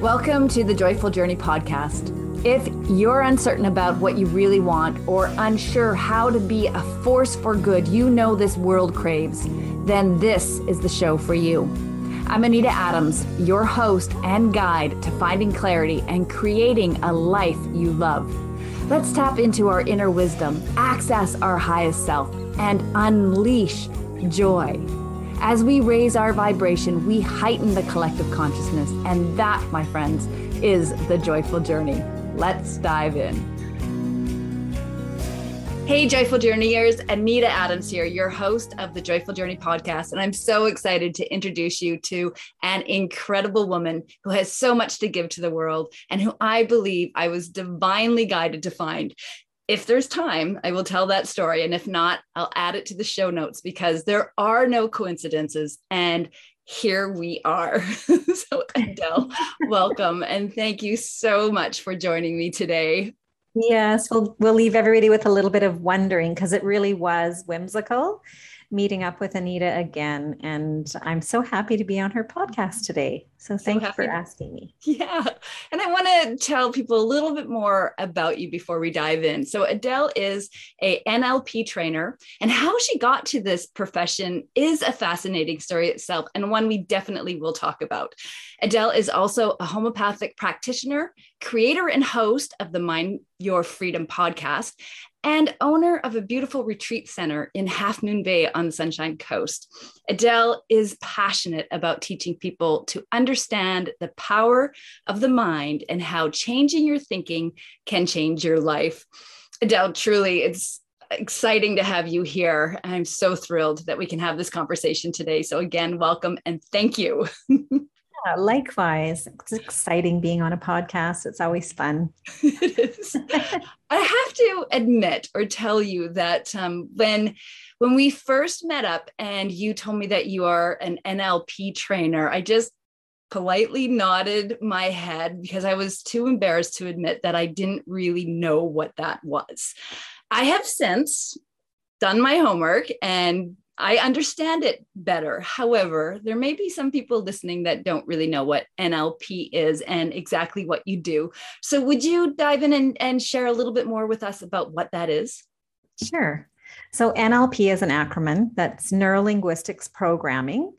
Welcome to the Joyful Journey podcast. If you're uncertain about what you really want or unsure how to be a force for good you know this world craves, then this is the show for you. I'm Anita Adams, your host and guide to finding clarity and creating a life you love. Let's tap into our inner wisdom, access our highest self, and unleash joy. As we raise our vibration, we heighten the collective consciousness. And that, my friends, is the joyful journey. Let's dive in. Hey, Joyful Journeyers, Anita Adams here, your host of the Joyful Journey podcast. And I'm so excited to introduce you to an incredible woman who has so much to give to the world and who I believe I was divinely guided to find if there's time, I will tell that story. And if not, I'll add it to the show notes because there are no coincidences. And here we are. so, Adele, welcome. And thank you so much for joining me today. Yes, we'll, we'll leave everybody with a little bit of wondering because it really was whimsical meeting up with Anita again. And I'm so happy to be on her podcast today. So thank so you for asking me. Yeah. And I want to tell people a little bit more about you before we dive in. So Adele is a NLP trainer and how she got to this profession is a fascinating story itself and one we definitely will talk about. Adele is also a homeopathic practitioner, creator and host of the Mind Your Freedom podcast, and owner of a beautiful retreat center in Halfmoon Bay on the Sunshine Coast. Adele is passionate about teaching people to understand the power of the mind and how changing your thinking can change your life. Adele, truly, it's exciting to have you here. I'm so thrilled that we can have this conversation today. So, again, welcome and thank you. Yeah, likewise. It's exciting being on a podcast. It's always fun. it is. I have to admit or tell you that um, when when we first met up and you told me that you are an NLP trainer, I just politely nodded my head because I was too embarrassed to admit that I didn't really know what that was. I have since done my homework and I understand it better. However, there may be some people listening that don't really know what NLP is and exactly what you do. So, would you dive in and, and share a little bit more with us about what that is? Sure. So, NLP is an acronym that's Neuro Linguistics Programming.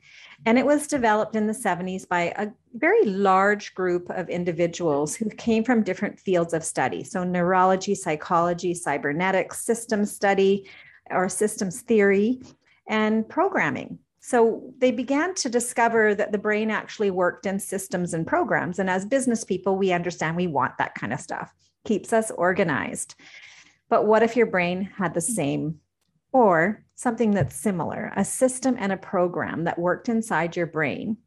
And it was developed in the 70s by a very large group of individuals who came from different fields of study. So, neurology, psychology, cybernetics, systems study, or systems theory and programming. So they began to discover that the brain actually worked in systems and programs. And as business people, we understand we want that kind of stuff, keeps us organized. But what if your brain had the same or something that's similar, a system and a program that worked inside your brain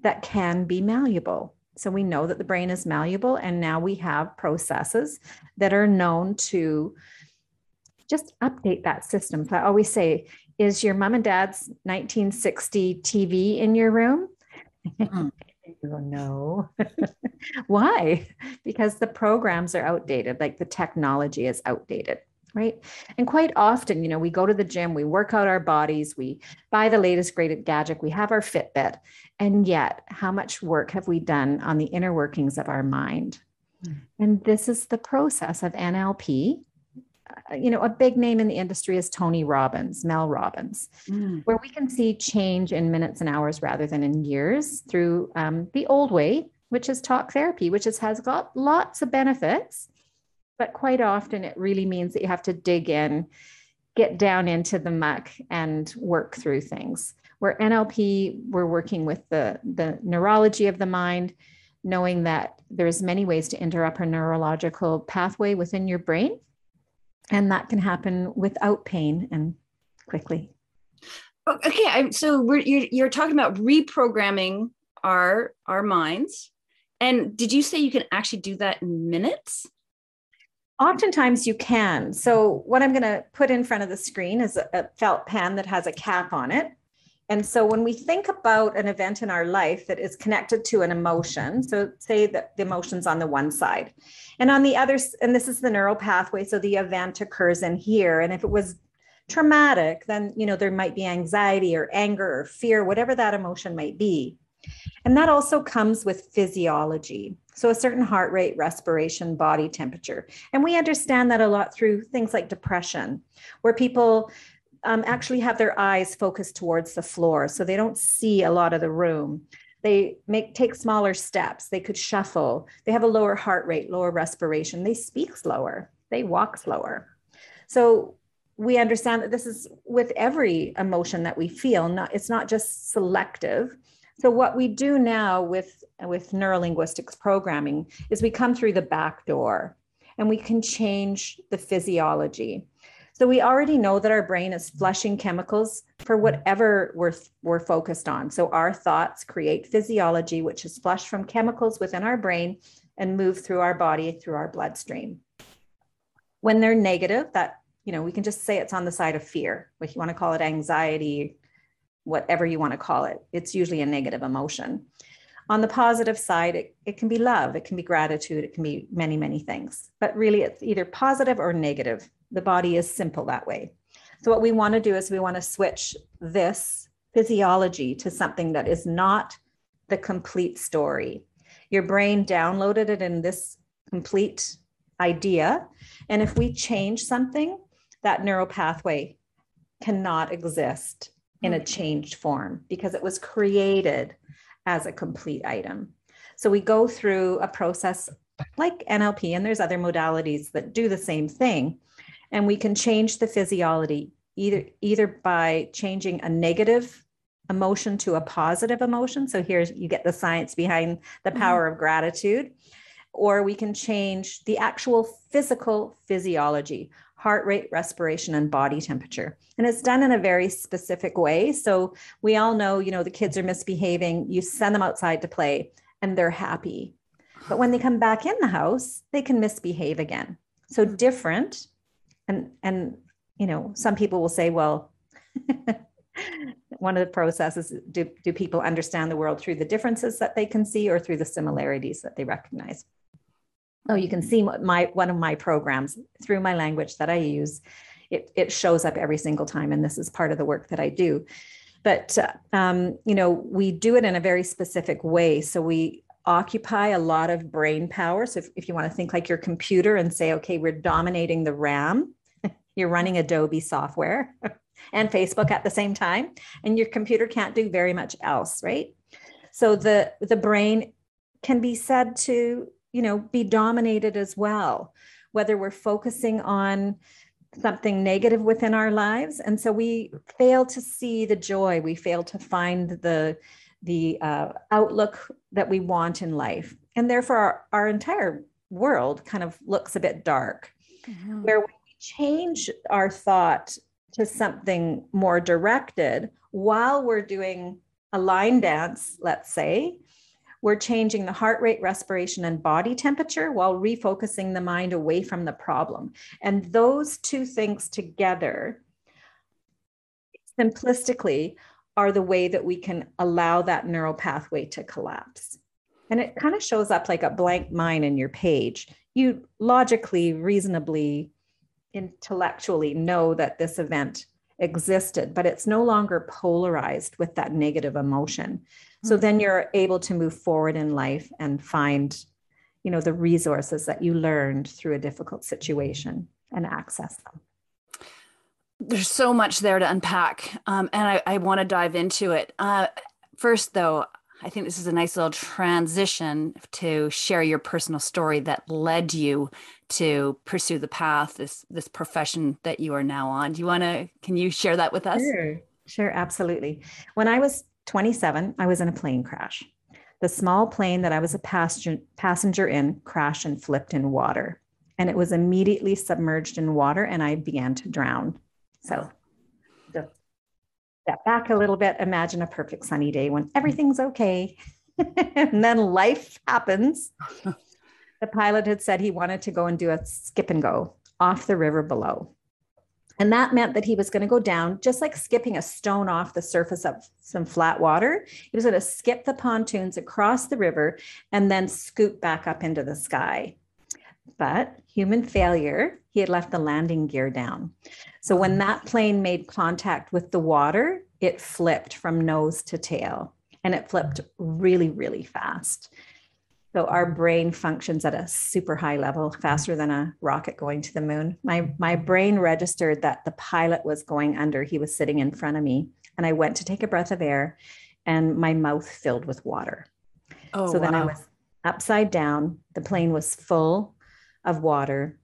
that can be malleable? So we know that the brain is malleable, and now we have processes that are known to just update that system. So I always say is your mom and dad's 1960 TV in your room? Mm. no. Why? Because the programs are outdated, like the technology is outdated, right? And quite often, you know, we go to the gym, we work out our bodies, we buy the latest great gadget, we have our Fitbit. And yet, how much work have we done on the inner workings of our mind? Mm. And this is the process of NLP, you know, a big name in the industry is Tony Robbins, Mel Robbins, mm. where we can see change in minutes and hours rather than in years through um, the old way, which is talk therapy, which is, has got lots of benefits. But quite often it really means that you have to dig in, get down into the muck and work through things. Where NLP, we're working with the, the neurology of the mind, knowing that there's many ways to interrupt a neurological pathway within your brain and that can happen without pain and quickly. Okay so we're, you're, you're talking about reprogramming our our minds. And did you say you can actually do that in minutes? Oftentimes you can. So what i'm going to put in front of the screen is a felt pen that has a cap on it and so when we think about an event in our life that is connected to an emotion, so say that the emotion's on the one side, and on the other, and this is the neural pathway, so the event occurs in here. And if it was traumatic, then you know there might be anxiety or anger or fear, whatever that emotion might be. And that also comes with physiology. So, a certain heart rate, respiration, body temperature. And we understand that a lot through things like depression, where people um, actually have their eyes focused towards the floor. So they don't see a lot of the room. They make take smaller steps. They could shuffle. They have a lower heart rate, lower respiration. They speak slower. They walk slower. So we understand that this is with every emotion that we feel. Not it's not just selective. So what we do now with with neurolinguistics programming is we come through the back door and we can change the physiology. So we already know that our brain is flushing chemicals for whatever we're, we're focused on. So our thoughts create physiology, which is flushed from chemicals within our brain and move through our body through our bloodstream. When they're negative, that, you know, we can just say it's on the side of fear, if you want to call it anxiety, whatever you want to call it. It's usually a negative emotion. On the positive side, it, it can be love, it can be gratitude, it can be many, many things. But really, it's either positive or negative the body is simple that way. So, what we want to do is we want to switch this physiology to something that is not the complete story. Your brain downloaded it in this complete idea. And if we change something, that neural pathway cannot exist in a hmm. changed form because it was created as a complete item. So we go through a process like NLP, and there's other modalities that do the same thing and we can change the physiology either either by changing a negative emotion to a positive emotion. So here's you get the science behind the mm-hmm. power mm-hmm. of gratitude. Or we can change the actual physical physiology heart rate respiration and body temperature. And it's done in a very specific way. So we all know you know the kids are misbehaving. You send them outside to play and they're happy. But when they come back in the house they can misbehave again. So different and and you know some people will say well one of the processes do, do people understand the world through the differences that they can see or through the similarities that they recognize? Oh you can see my one of my programs through my language that i use it, it shows up every single time and this is part of the work that i do. But uh, um, you know we do it in a very specific way. So we occupy a lot of brain power. So if, if you want to think like your computer and say, okay, we're dominating the RAM, you're running Adobe software and Facebook at the same time, and your computer can't do very much else, right? So the the brain can be said to, you know, be dominated as well, whether we're focusing on something negative within our lives and so we fail to see the joy we fail to find the the uh, outlook that we want in life. And therefore, our, our entire world kind of looks a bit dark. Mm-hmm. Where we change our thought to something more directed while we're doing a line dance, let's say, we're changing the heart rate, respiration, and body temperature while refocusing the mind away from the problem. And those two things together, simplistically, are the way that we can allow that neural pathway to collapse. And it kind of shows up like a blank mind in your page. You logically, reasonably, intellectually know that this event existed, but it's no longer polarized with that negative emotion. So then you're able to move forward in life and find, you know, the resources that you learned through a difficult situation and access them there's so much there to unpack, um, and I, I want to dive into it. Uh, first, though, I think this is a nice little transition to share your personal story that led you to pursue the path, this this profession that you are now on. Do you want to? Can you share that with us? Sure, sure, absolutely. When I was 27, I was in a plane crash. The small plane that I was a passenger passenger in crashed and flipped in water, and it was immediately submerged in water, and I began to drown. So step back a little bit, imagine a perfect sunny day when hmm. everything's okay. and then life happens. the pilot had said he wanted to go and do a skip and go off the river below. And that meant that he was going to go down, just like skipping a stone off the surface of some flat water. He was going to skip the pontoons across the river and then scoot back up into the sky. But human failure, he had left the landing gear down. So when oh. that plane made contact with the water, it flipped from nose to tail. and it flipped really, really fast. So our brain functions at a super high level, faster than a rocket going to the moon. My my brain registered that the pilot was going under. He was sitting in front of me, and I went to take a breath of air, and my mouth filled with water. Oh, so wow. then I was upside down. The plane was full of water.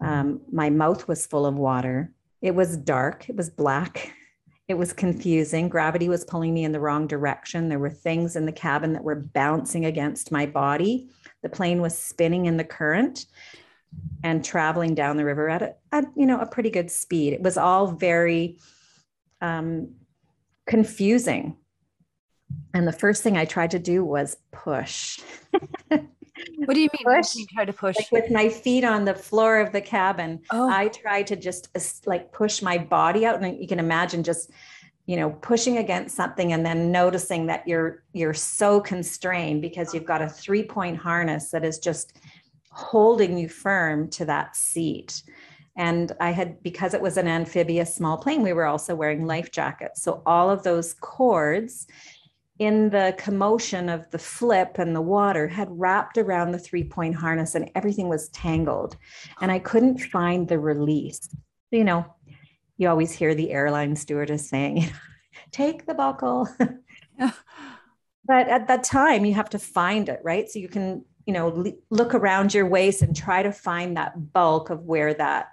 Um, my mouth was full of water. It was dark. It was black. It was confusing. Gravity was pulling me in the wrong direction. There were things in the cabin that were bouncing against my body. The plane was spinning in the current and traveling down the river at a, a you know a pretty good speed. It was all very um, confusing. And the first thing I tried to do was push. What do you mean? Push. You try to push like with my feet on the floor of the cabin. Oh. I try to just like push my body out, and you can imagine just you know pushing against something and then noticing that you're you're so constrained because you've got a three point harness that is just holding you firm to that seat and i had because it was an amphibious small plane we were also wearing life jackets so all of those cords in the commotion of the flip and the water had wrapped around the three point harness and everything was tangled. And i couldn't find the release. You know you always hear the airline stewardess saying take the buckle. But at that time you have to find it right? So you can you know look around your waist and try to find that bulk of where that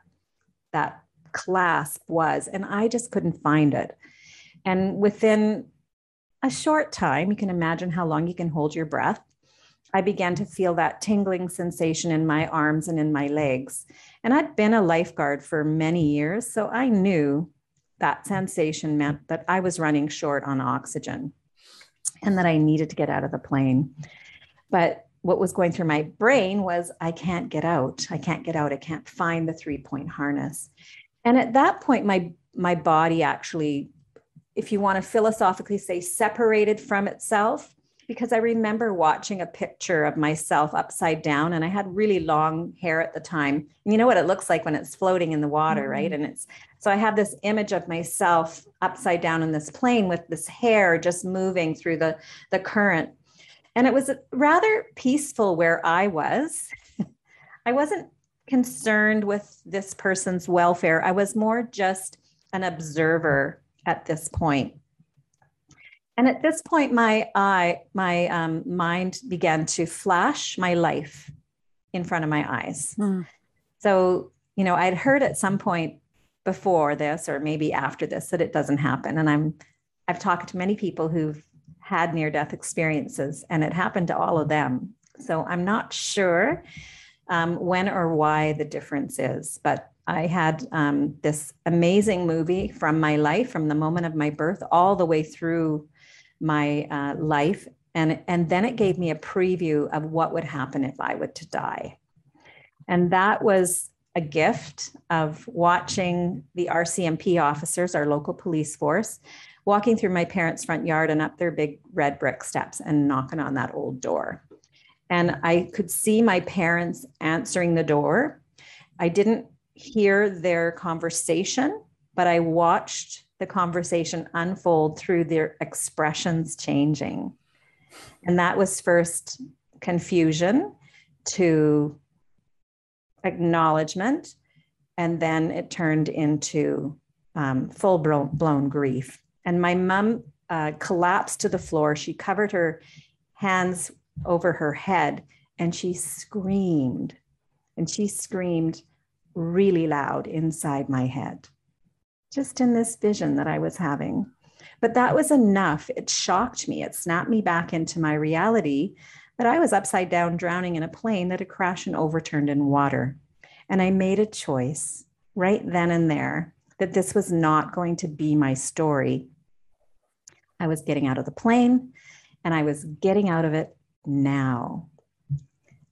that clasp was. And i just couldn't find it. And within a short time, you can imagine how long you can hold your breath. I began to feel that tingling sensation in my arms and in my legs. And I'd been a lifeguard for many years, so I knew that sensation meant that I was running short on oxygen and that I needed to get out of the plane. But what was going through my brain was I can't get out. I can't get out. I can't find the three point harness. And at that point, my my body actually if you want to philosophically say separated from itself because I remember watching a picture of myself upside down and I had really long hair at the time. And you know what it looks like when it's floating in the water, mm-hmm. right? And it's so I have this image of myself upside down in this plane with this hair just moving through the the current. And it was rather peaceful where I was. I wasn't concerned with this person's welfare. I was more just an observer at this point. And at this point, my eye, my um, mind began to flash my life in front of my eyes. Mm. So, you know, I'd heard at some point before this, or maybe after this, that it doesn't happen. And I'm, I've talked to many people who've had near death experiences, and it happened to all of them. So I'm not sure um, when or why the difference is, but I had um, this amazing movie from my life, from the moment of my birth all the way through my uh, life. And, and then it gave me a preview of what would happen if I were to die. And that was a gift of watching the RCMP officers, our local police force, walking through my parents' front yard and up their big red brick steps and knocking on that old door. And I could see my parents answering the door. I didn't hear their conversation, but I watched the conversation unfold through their expressions changing. And that was first confusion to acknowledgement. And then it turned into um, full blown grief. And my mom uh, collapsed to the floor. She covered her hands over her head and she screamed. And she screamed, really loud inside my head, just in this vision that I was having. But that was enough. It shocked me. It snapped me back into my reality that I was upside down, drowning in a plane that had crashed and overturned in water. And I made a choice right then and there that this was not going to be my story. I was getting out of the plane and I was getting out of it now.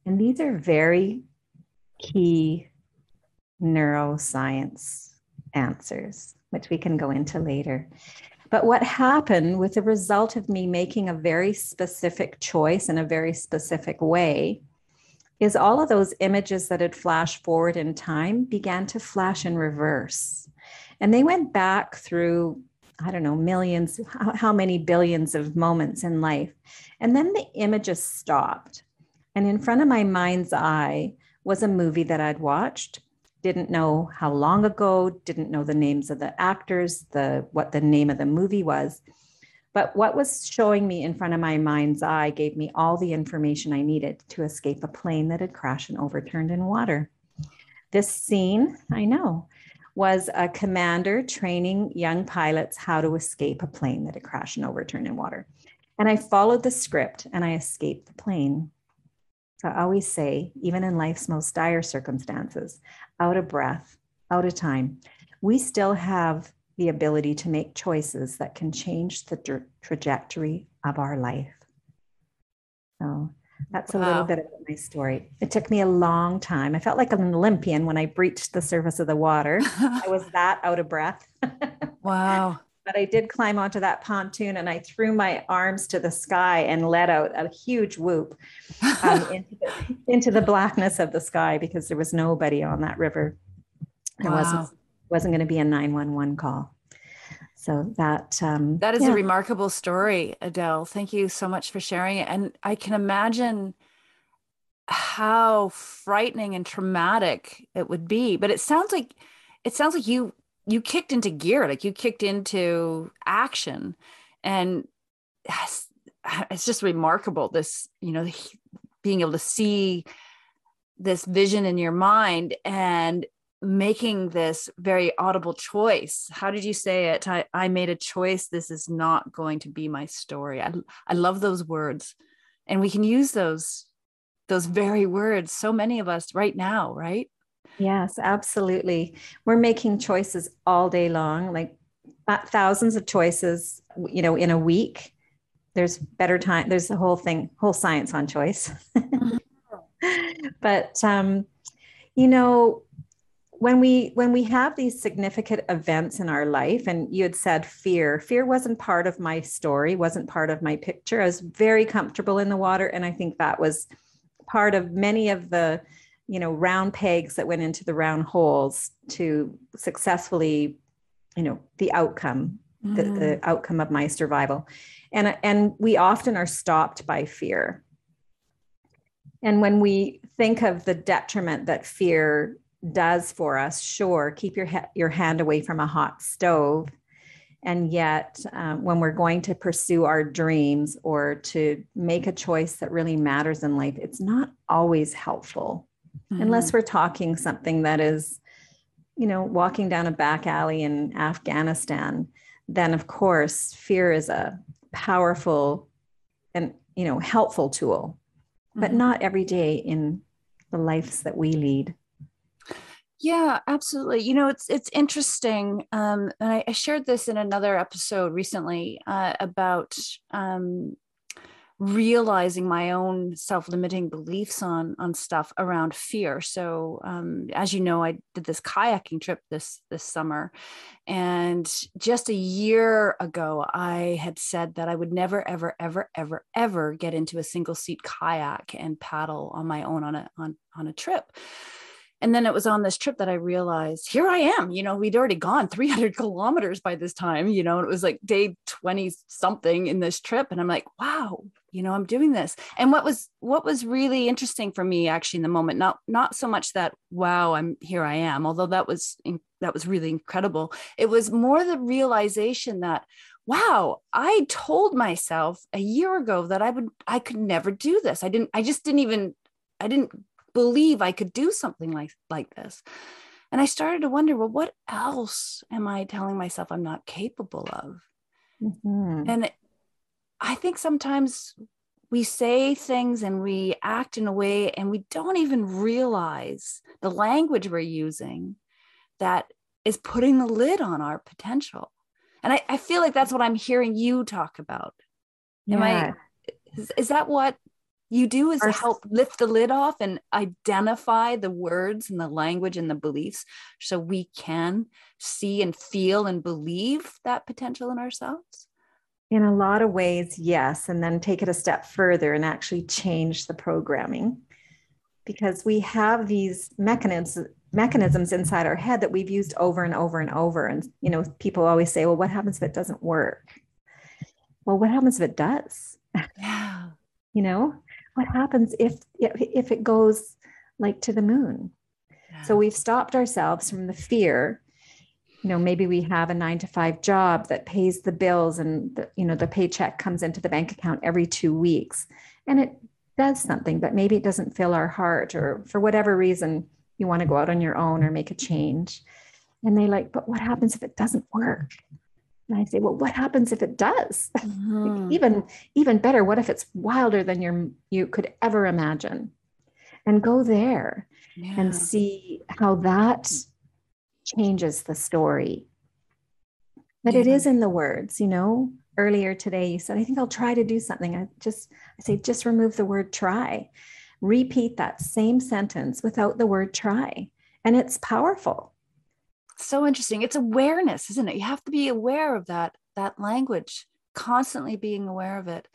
And these are very key neuroscience answers, which we can go into later. But what happened with the result of me making a very specific choice in a very specific way is all of those images that had flashed forward in time began to flash in reverse. And they went back through I don't know, millions, how, many billions of moments in life. And then the images stopped. And in front of my mind's eye was a movie that I'd watched didn't know how long ago, didn't know the names of the actors, the what the name of the movie was. But what was showing me in front of my mind's eye gave me all the information I needed to escape a plane that had crashed and overturned in water. This scene, I know, was a commander training young pilots how to escape a plane that had crashed and overturned in water. And I followed the script and I escaped the plane. So I always say, even in life's most dire circumstances, out of breath, out of time, we still have the ability to make choices that can change the tra- trajectory of our life. So that's wow. a little bit of my story. It took me a long time. I felt like an Olympian when I breached the surface of the water. I was that out of breath. wow. But I did climb onto that pontoon and I threw my arms to the sky and let out a huge whoop um, into, the, into, the, blackness of the sky because there was nobody on that river. There wow. wasn't wasn't going to be a 911 call. So that um, that is yeah. a remarkable story, Adele. Thank you so much for sharing it. And I can imagine how frightening and traumatic it would be. But it sounds like it sounds like you you kicked into gear, like you kicked into action, and it's just remarkable. This you know being able to see this vision in your mind and making this very audible choice. How did you say it? I, I made a choice. This is not going to be my story. I, I love those words. And we can use those those very words so many of us right now right yes absolutely. We're making choices all day long like thousands of choices you know in a week. There's better time there's a whole thing whole science on choice. But um you know when we when we have these significant events in our life and you had said fear fear wasn't part of my story wasn't part of my picture. I was very comfortable in the water and i think that was part of many of the you know round pegs that went into the round holes to successfully you know the outcome mm. the, the mm. outcome of my survival and and we often are stopped by fear and when we think of the detriment that fear does for us, sure, keep your, ha- your hand away from a hot stove. And yet, um, when we're going to pursue our dreams or to make a choice that really matters in life, it's not always helpful mm-hmm. unless we're talking something that is, you know, walking down a back alley in Afghanistan. Then, of course, fear is a powerful and, you know, helpful tool, but mm-hmm. not every day in the lives that we lead. Yeah, absolutely. You know, it's it's interesting, um, and I, I, shared this in another episode recently uh, about um, realizing my own self-limiting beliefs on on stuff around fear. So, um, as you know, I did this kayaking trip this this summer, and just a year ago, I had said that I would never, ever, ever, ever, ever get into a single seat kayak and paddle on my own on a on on a trip and then it was on this trip that I realized here I am. You know, we'd already gone 300 kilometers by this time, you know, and it was like day 20 something in this trip. And I'm like, wow, you know, I'm doing this. And what was what was really interesting for me actually in the moment, not not so much that wow, I'm here I am, although that was that was really incredible. It was more the realization that wow, I told myself a year ago that I would I could never do this. I didn't I just didn't even I didn't believe I could do something like like this. And I started to wonder, well, what else am I telling myself I'm not capable of? Mm-hmm. And I think sometimes we say things and we act in a way and we don't even realize the language we're using that is putting the lid on our potential. And I, I feel like that's what I'm hearing you talk about. Am yeah. I is, is that what you do is Our, help lift the lid off and identify the words and the language and the beliefs so we can see and feel and believe that potential in ourselves in a lot of ways yes and then take it a step further and actually change the programming because we have these mechanisms mechanisms inside our head that we've used over and over and over. And, you know, people always say, well, what happens if it doesn't work? Well, what happens if it does? Yeah. you know, what happens if, if it goes like to the moon? Yeah. So we've stopped ourselves from the fear you know maybe we have a 9 to 5 job that pays the bills and the, you know the paycheck comes into the bank account every 2 weeks and it does something but maybe it doesn't fill our heart or for whatever reason you want to go out on your own or make a change and they like but what happens if it doesn't work and i say well what happens if it does mm-hmm. even even better what if it's wilder than you you could ever imagine and go there yeah. and see how that changes the story. But yeah. it is in the words, you know. Earlier today, you said, I think I'll try to do something. I just, I say, just remove the word try. Repeat that same sentence without the word try. And it's powerful. So interesting. It's awareness, isn't it? You have to be aware of that, that language, constantly being aware of it.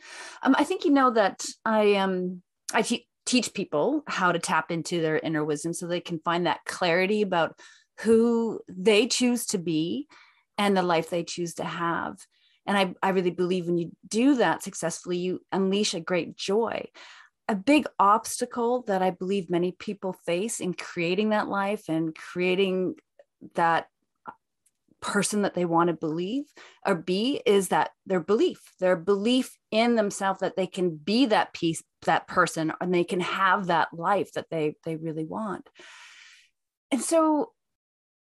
Um, I think you know that I um, I te- teach people how to tap into their inner wisdom so they can find that clarity about who they choose to be and the life they choose to have. And I, I really believe when you do that successfully, you unleash a great joy. A big obstacle that I believe many people face in creating that life and creating that person that they want to believe or be is that their belief, their belief in themselves that they can be that piece, that person, and they can have that life that they they really want. And so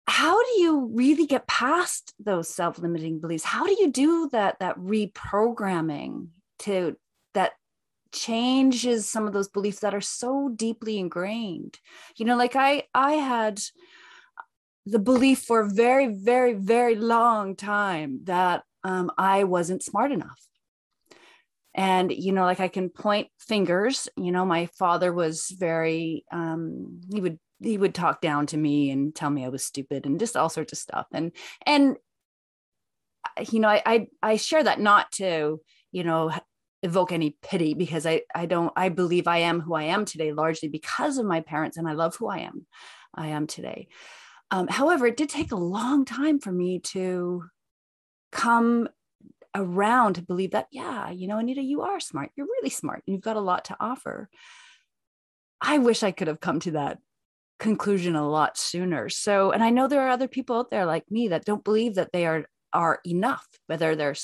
how do you really get past those self-limiting beliefs how do you do that that reprogramming to that changes some of those beliefs that are so deeply ingrained you know like i i had the belief for a very very very long time that um, i wasn't smart enough and you know like i can point fingers you know my father was very um, he would he would talk down to me and tell me I was stupid and just all sorts of stuff. And and you know, I I, I share that not to you know evoke any pity because I I don't I believe I am who I am today largely because of my parents and I love who I am I am today. Um, however, it did take a long time for me to come around to believe that yeah you know Anita you are smart you're really smart and you've got a lot to offer. I wish I could have come to that conclusion a lot sooner. So, and I know there are other people out there like me that don't believe that they are are enough, whether they're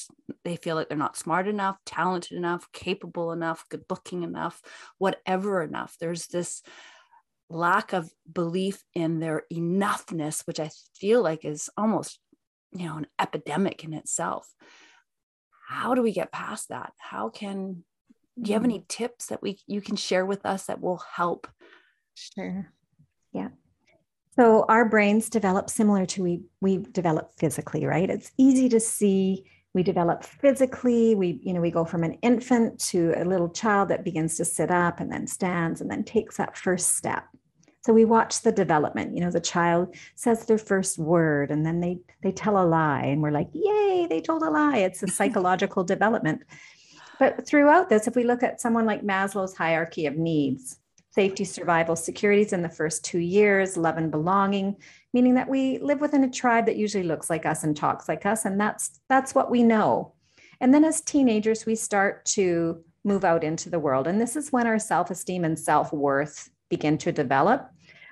they feel like they're not smart enough, talented enough, capable enough, good looking enough, whatever enough. There's this lack of belief in their enoughness, which I feel like is almost, you know, an epidemic in itself. How do we get past that? How can do you have mm-hmm. any tips that we you can share with us that will help? Sure. Yeah. So our brains develop similar to we we develop physically, right? It's easy to see we develop physically we you know we go from an infant to a little child that begins to sit up and then stands and then takes that first step. So we watch the development you know the child says their first word and then they they tell a lie and we're like yay they told a lie. It's a psychological development. But throughout this if we look at someone like maslow's hierarchy of needs safety, survival, securities in the first two years, love and belonging, meaning that we live within a tribe that usually looks like us and talks like us. And that's that's what we know. And then as teenagers, we start to move out into the world. And this is when our self-esteem and self-worth begin to develop.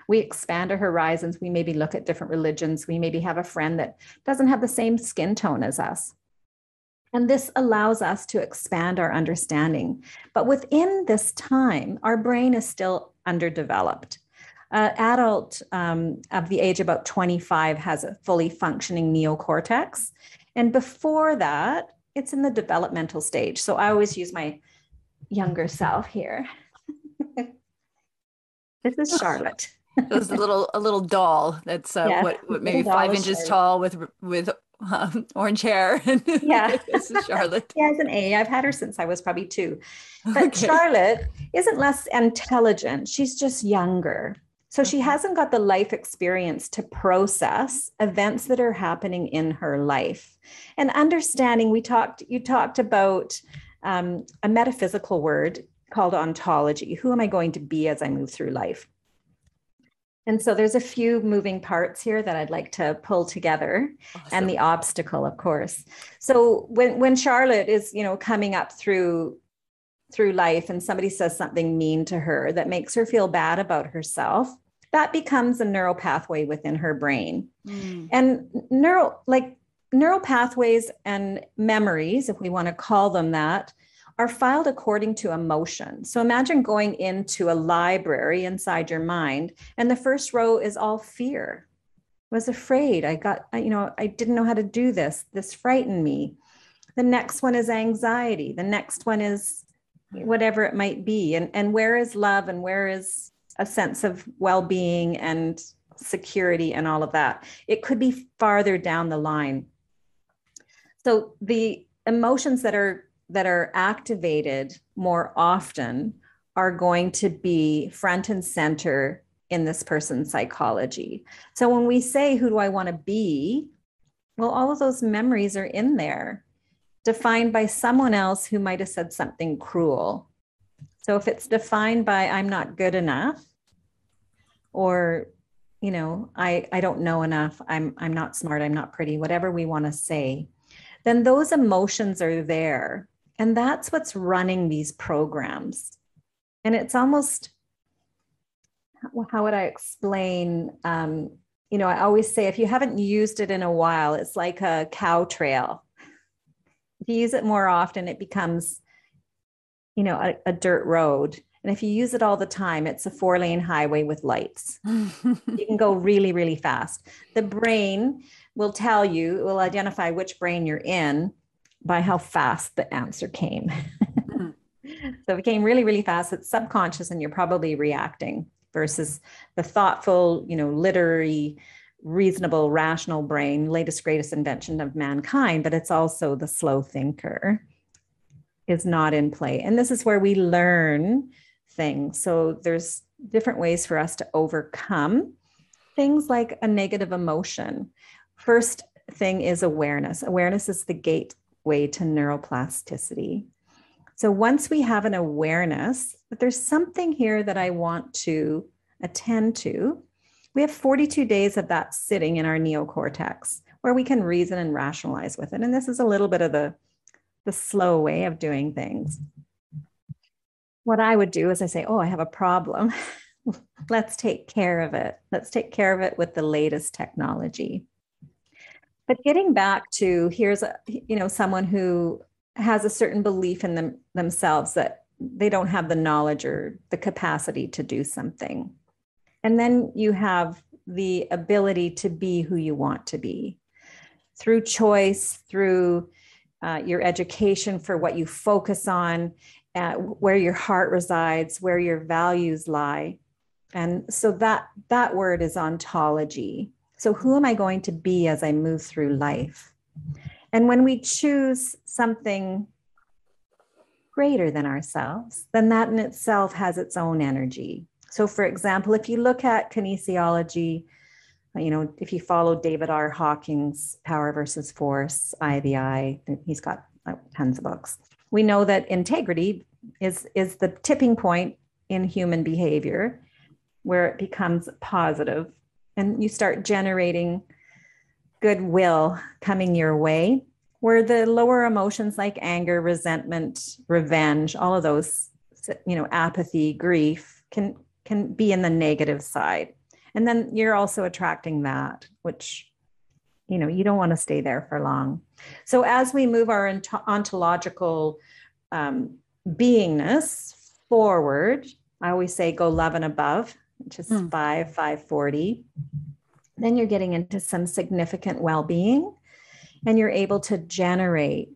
We expand our horizons. We maybe look at different religions. We maybe have a friend that doesn't have the same skin tone as us. And this allows us to expand our understanding. But within this time, our brain is still underdeveloped. An adult um, of the age about 25 has a fully functioning neocortex. And before that, it's in the developmental stage. So I always use my younger self here. this is Charlotte. it was a little a little doll that's uh, what, what maybe five inches tall with with um, orange hair. yeah. this is Charlotte. yeah, it's an A. I've had her since I was probably two. But okay. Charlotte isn't less intelligent. She's just younger. So she hasn't got the life experience to process events that are happening in her life. And understanding, we talked, you talked about um, a metaphysical word called ontology. Who am I going to be as I move through life? And so there's a few moving parts here that I'd like to pull together awesome. and the obstacle, of course. So when when Charlotte is, you know, coming up through through life and somebody says something mean to her that makes her feel bad about herself, that becomes a neural pathway within her brain. Mm. And neural like neural pathways and memories, if we want to call them that, are filed according to emotion. So imagine going into a library inside your mind, and the first row is all fear. I was afraid. I got, you know, I didn't know how to do this. This frightened me. The next one is anxiety. The next one is whatever it might be. And, and where is love and where is a sense of well being and security and all of that? It could be farther down the line. So the emotions that are that are activated more often are going to be front and center in this person's psychology. So when we say, Who do I want to be? Well, all of those memories are in there, defined by someone else who might have said something cruel. So if it's defined by, I'm not good enough, or you know i i don't know enough i'm i'm not smart i'm not pretty whatever we want to say then those emotions are there and that's what's running these programs. And it's almost, how would I explain? Um, you know, I always say if you haven't used it in a while, it's like a cow trail. If you use it more often, it becomes, you know, a, a dirt road. And if you use it all the time, it's a four lane highway with lights. you can go really, really fast. The brain will tell you, it will identify which brain you're in by how fast the answer came. mm-hmm. so it came really, really fast, it's subconscious and you're probably reacting versus the thoughtful, you know, literary, reasonable, rational brain, latest, greatest invention of mankind, but it's also the slow thinker is not in play. And this is where we learn things. So there's different ways for us to overcome things like a negative emotion. First thing is awareness. Awareness is the gate way to neuroplasticity. So once we have an awareness that there's something here that I want to attend to, we have 42 days of that sitting in our neocortex where we can reason and rationalize with it. And this is a little bit of the, the slow way of doing things. What I would do is I say, Oh, I have a problem. Let's take care of it. Let's take care of it with the latest technology. But getting back to here's a you know someone who has a certain belief in them themselves that they don't have the knowledge or the capacity to do something. And then you have the ability to be who you want to be through choice, through uh, your education for what you focus on, uh, where your heart resides, where your values lie. And so that that word is ontology. So, who am I going to be as I move through life? And when we choose something greater than ourselves, then that in itself has its own energy. So, for example, if you look at kinesiology, you know, if you follow David R. Hawkins' Power versus Force, I the I, he's got tons of books. We know that integrity is is the tipping point in human behavior where it becomes positive and you start generating goodwill coming your way where the lower emotions like anger resentment revenge all of those you know apathy grief can can be in the negative side. And then you're also attracting that which you know you don't want to stay there for long. So as we move our ontological um, beingness forward i always say go love and above which is mm. 5 540 then you're getting into some significant well-being and you're able to generate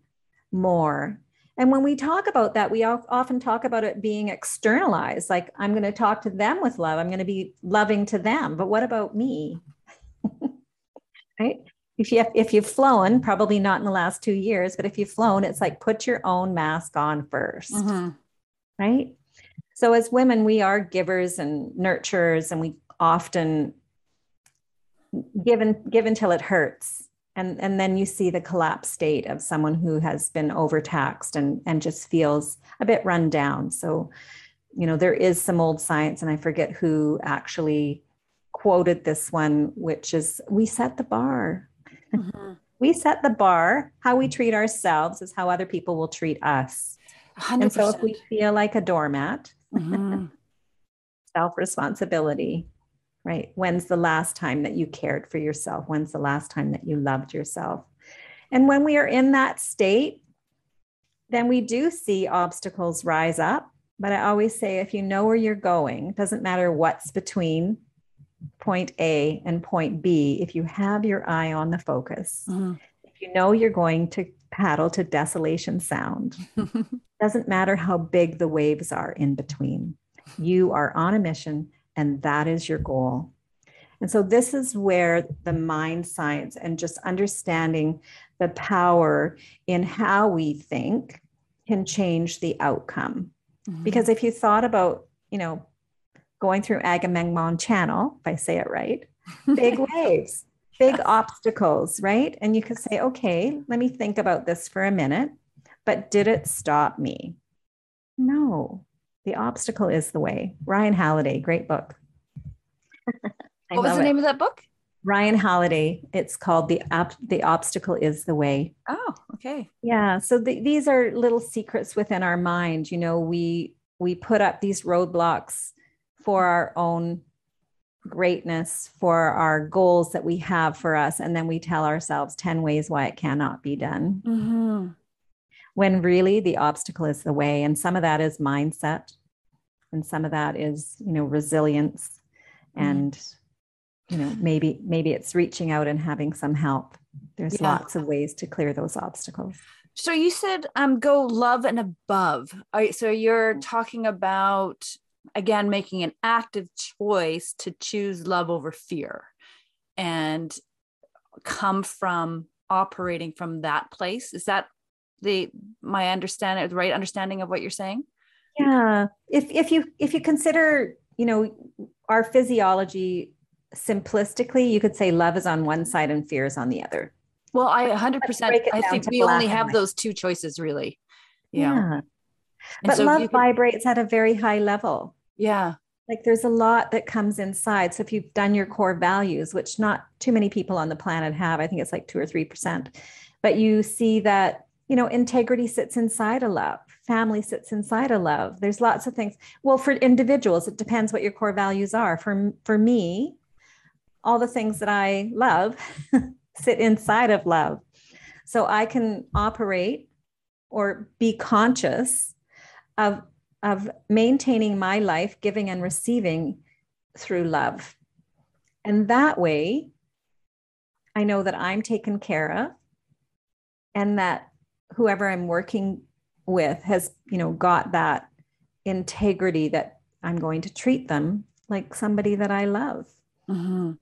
more. And when we talk about that we often talk about it being externalized like i'm going to talk to them with love. I'm going to be loving to them. But what about me? Right? If you have, if you've flown probably not in the last 2 years but if you've flown it's like put your own mask on 1st mm-hmm. right so as women, we are givers and nurturers, and we often give, in, give until it hurts. And, and then you see the collapse state of someone who has been overtaxed and, and just feels a bit run down. So, you know, there is some old science, and I forget who actually quoted this one, which is we set the bar. Mm-hmm. we set the bar. How we treat ourselves is how other people will treat us. 100%. And so if we feel like a doormat, mm-hmm. self responsibility, right? When's the last time that you cared for yourself? When's the last time that you loved yourself? And when we are in that state, then we do see obstacles rise up. But I always say if you know where you're going, doesn't matter what's between point A and point B, if you have your eye on the focus, mm-hmm. if you know you're going to paddle to desolation sound, doesn't matter how big the waves are in between. You are on a mission, and that is your goal. And so, this is where the mind science and just understanding the power in how we think can change the outcome. Mm-hmm. Because if you thought about, you know, going through Agamemnon Channel, if I say it right, big waves, big obstacles, right? And you could say, okay, let me think about this for a minute. But did it stop me? No, the obstacle is the way. Ryan Holiday, great book. what was the it. name of that book? Ryan Holiday. It's called the Ob- the obstacle is the way. Oh, okay. Yeah. So the, these are little secrets within our mind. You know, we we put up these roadblocks for our own greatness, for our goals that we have for us. And then we tell ourselves 10 ways why it cannot be done. Mm-hmm. When really the obstacle is the way. And some of that is mindset, and some of that is, you know, resilience. Mm-hmm. And, you know, maybe, maybe it's reaching out and having some help. There's yeah. lots of ways to clear those obstacles. So you said um go love and above. so you're talking about again making an active choice to choose love over fear and come from operating from that place is that the my understanding the right understanding of what you're saying? Yeah. If if you if you consider you know our physiology simplistically you could say love is on one side and fear is on the other. Well i 100% i think we only have those two choices really. Yeah, yeah. but so love vibrates at a very high level. Yeah. Like there's a lot that comes inside. So if you've done your core values, which not too many people on the planet have, I think it's like two or 3%, but you see that, you know, integrity sits inside a love, family sits inside a love. There's lots of things. Well, for individuals, it depends what your core values are. For, for me, all the things that I love sit inside of love. So I can operate or be conscious of of maintaining my life, giving and receiving through love. And that way, I know that I'm taken care of and that whoever I'm working with has, you know, got that integrity that I'm going to treat them like somebody that I love. Mm-hmm.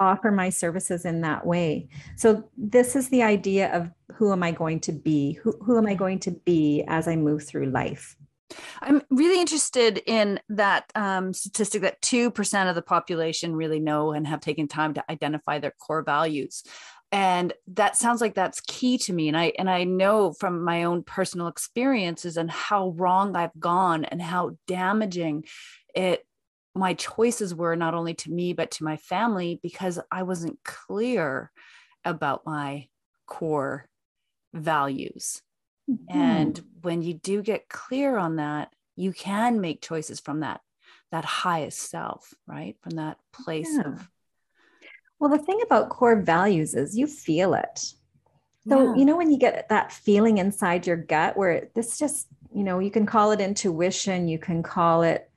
Offer my services in that way. So, this is the idea of who am I going to be? Who, who am I going to be as I move through life? I'm really interested in that um, statistic that 2% of the population really know and have taken time to identify their core values. And that sounds like that's key to me. And I and I know from my own personal experiences and how wrong I've gone and how damaging it my choices were not only to me but to my family because I wasn't clear about my core values Mm-hmm. And when you do get clear on that, you can make choices from that that highest self, right? From that place yeah. of Well, the thing about core values is you feel it. So, yeah. you know when you get that feeling inside your gut where this just, you know, you can call it intuition, you can call it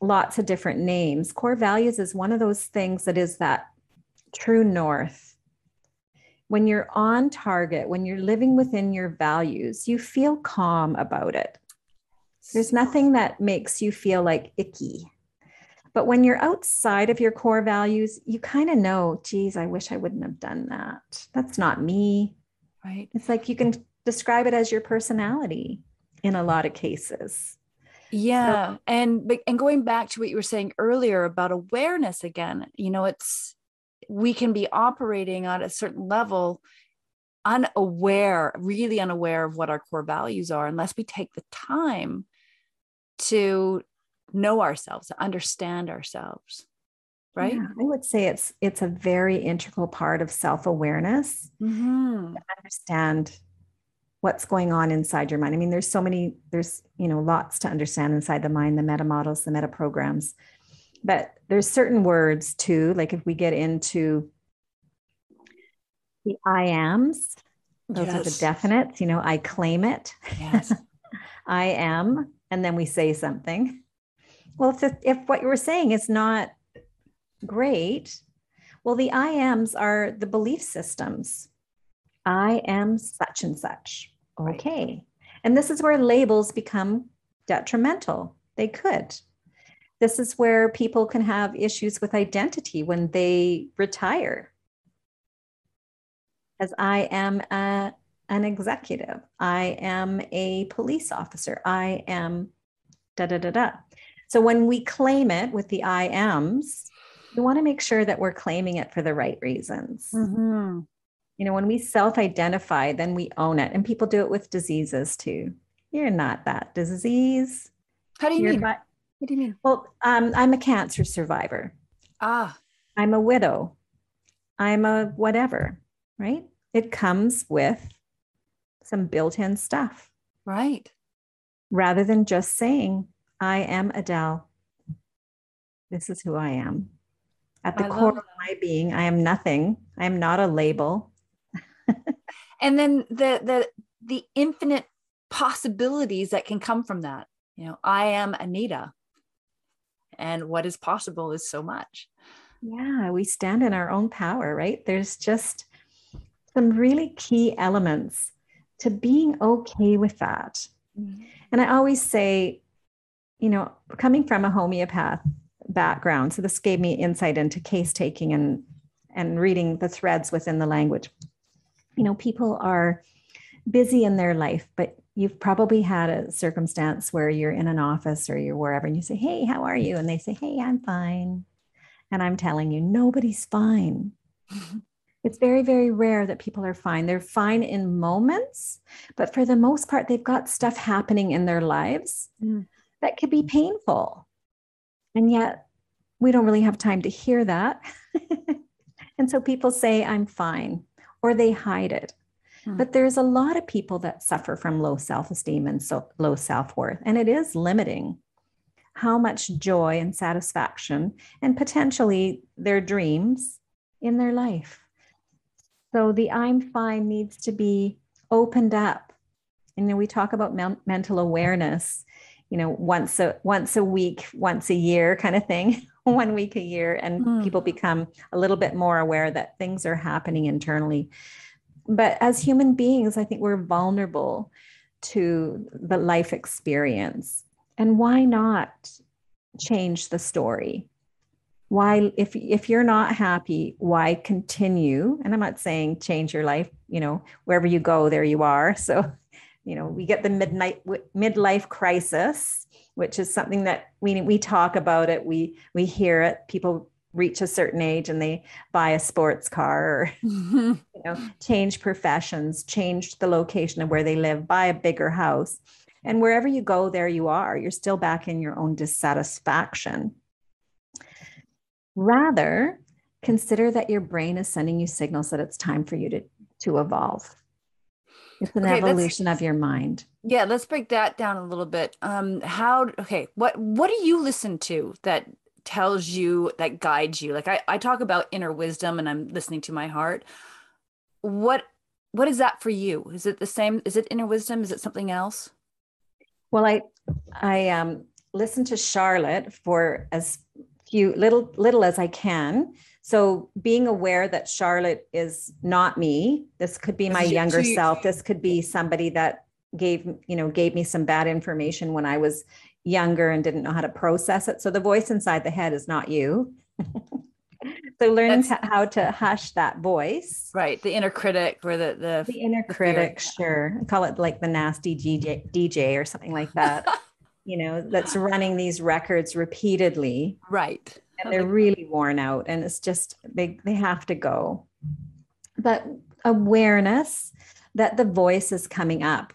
lots of different names. Core values is one of those things that is that true north when you're on target, when you're living within your values, you feel calm about it. There's nothing that makes you feel like icky. But when you're outside of your core values, you kind of know, geez, I wish I wouldn't have done that. That's not me. Right. It's like you can describe it as your personality in a lot of cases. Yeah. So, and and going back to what you were saying earlier about awareness again, you know, it's we can be operating on a certain level unaware, really unaware of what our core values are, unless we take the time to know ourselves, to understand ourselves. right? Yeah, I would say it's it's a very integral part of self-awareness Mm-hmm. to understand what's going on inside your mind. I mean, there's so many, there's you know, lots to understand inside the mind, the meta models, the meta programs. But there's certain words too, like if we get into the I ams, those are the Yes. definites, you know, I claim it. Yes. I am, and then we say something. Well, if, the, if what you were saying is not great, well, the I ams are the belief systems. I am such and such. Right. Okay. And this is where labels become detrimental. They could. This is where people can have issues with identity when they retire. As I am a, an executive, I am a police officer, I am da da da da. So when we claim it with the I ams, we want to make sure that we're claiming it for the right reasons. Mm-hmm. You know, when we self identify, then we own it. And people do it with diseases too. You're not that disease. How do you You're mean? not- What do you mean? well, um, I'm a cancer survivor. Ah, I'm a widow. I'm a whatever, right? It comes with some built in stuff right. rather than just saying, I am Adele. This is who I am. At the I core of my being, I am nothing. I am not a label. And then the the the infinite possibilities that can come from that. You know, I am Anita. And what is possible is so much. Yeah, we stand in our own power, right? There's just some really key elements to being okay with that. Mm-hmm. And I always say, you know, coming from a homeopath background, so this gave me insight into case taking and and reading the threads within the language. You know, people are busy in their life, but you've probably had a circumstance where you're in an office or you're wherever and you say, "Hey, how are you?" and they say, "Hey, I'm fine." And I'm telling you, nobody's fine. It's very, very rare that people are fine. They're fine in moments, but for the most part, they've got stuff happening in their lives Mm. That could be painful. And yet, we don't really have time to hear that. and so people say, I'm fine, or they hide it. Hmm. But there's a lot of people that suffer from low self esteem and so low self worth, and it is limiting how much joy and satisfaction and potentially their dreams in their life. So the I'm fine needs to be opened up. And know, we talk about men- mental awareness, you know, once a once a week, once a year kind of thing, one week a year, and Hmm. people become a little bit more aware that things are happening internally. But as human beings, I think we're vulnerable to the life experience. And why not change the story? Why, if if you're not happy, why continue? And I'm not saying change your life, you know, wherever you go, there you are. So, you know, we get the midnight midlife crisis, which is something that we we talk about it, we we hear it. People reach a certain age and they buy a sports car or you know change professions change the location of where they live buy a bigger house. And wherever you go there you are. You're still back in your own dissatisfaction. Rather consider that your brain is sending you signals that it's time for you to to evolve it's an Okay, evolution of your mind yeah, let's break that down a little bit. Um, how okay, what what do you listen to that tells you that guides you? Like I, I talk about inner wisdom and I'm listening to my heart. What what is that for you? Is it the same? Is it inner wisdom? Is it something else? Well, I I um, listen to Charlotte for as few little little as I can. So being aware that Charlotte is not me. This could be my younger self. This could be somebody that gave you know gave me some bad information when I was younger and didn't know how to process it. So the voice inside the head is not you. so learning to, how to hush that voice. Right, the inner critic or the the, The inner the critic, yeah. sure. I call it like the nasty DJ, DJ or something like that. you know, that's running these records repeatedly right. And they're really worn out and it's just they they have to go. But awareness that the voice is coming up.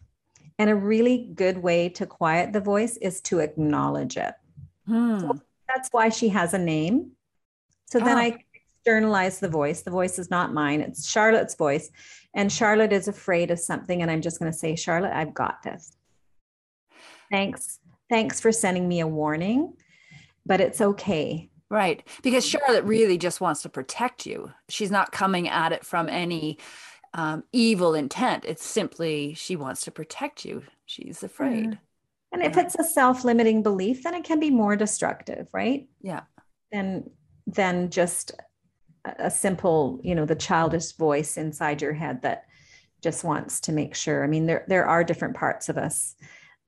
And a really good way to quiet the voice is to acknowledge it. Hmm. That's why she has a name. So then oh. I externalize the voice. The voice is not mine, it's Charlotte's voice. And Charlotte is afraid of something. And I'm just going to say, Charlotte, I've got this. Thanks. Thanks for sending me a warning, but it's okay. Right. Because Charlotte really just wants to protect you. She's not coming at it from any um, evil intent. It's simply she wants to protect you. She's afraid. Mm. And if it's a self-limiting belief, then it can be more destructive, right? Yeah. Than than just a simple, you know, the childish voice inside your head that just wants to make sure. I mean, there there are different parts of us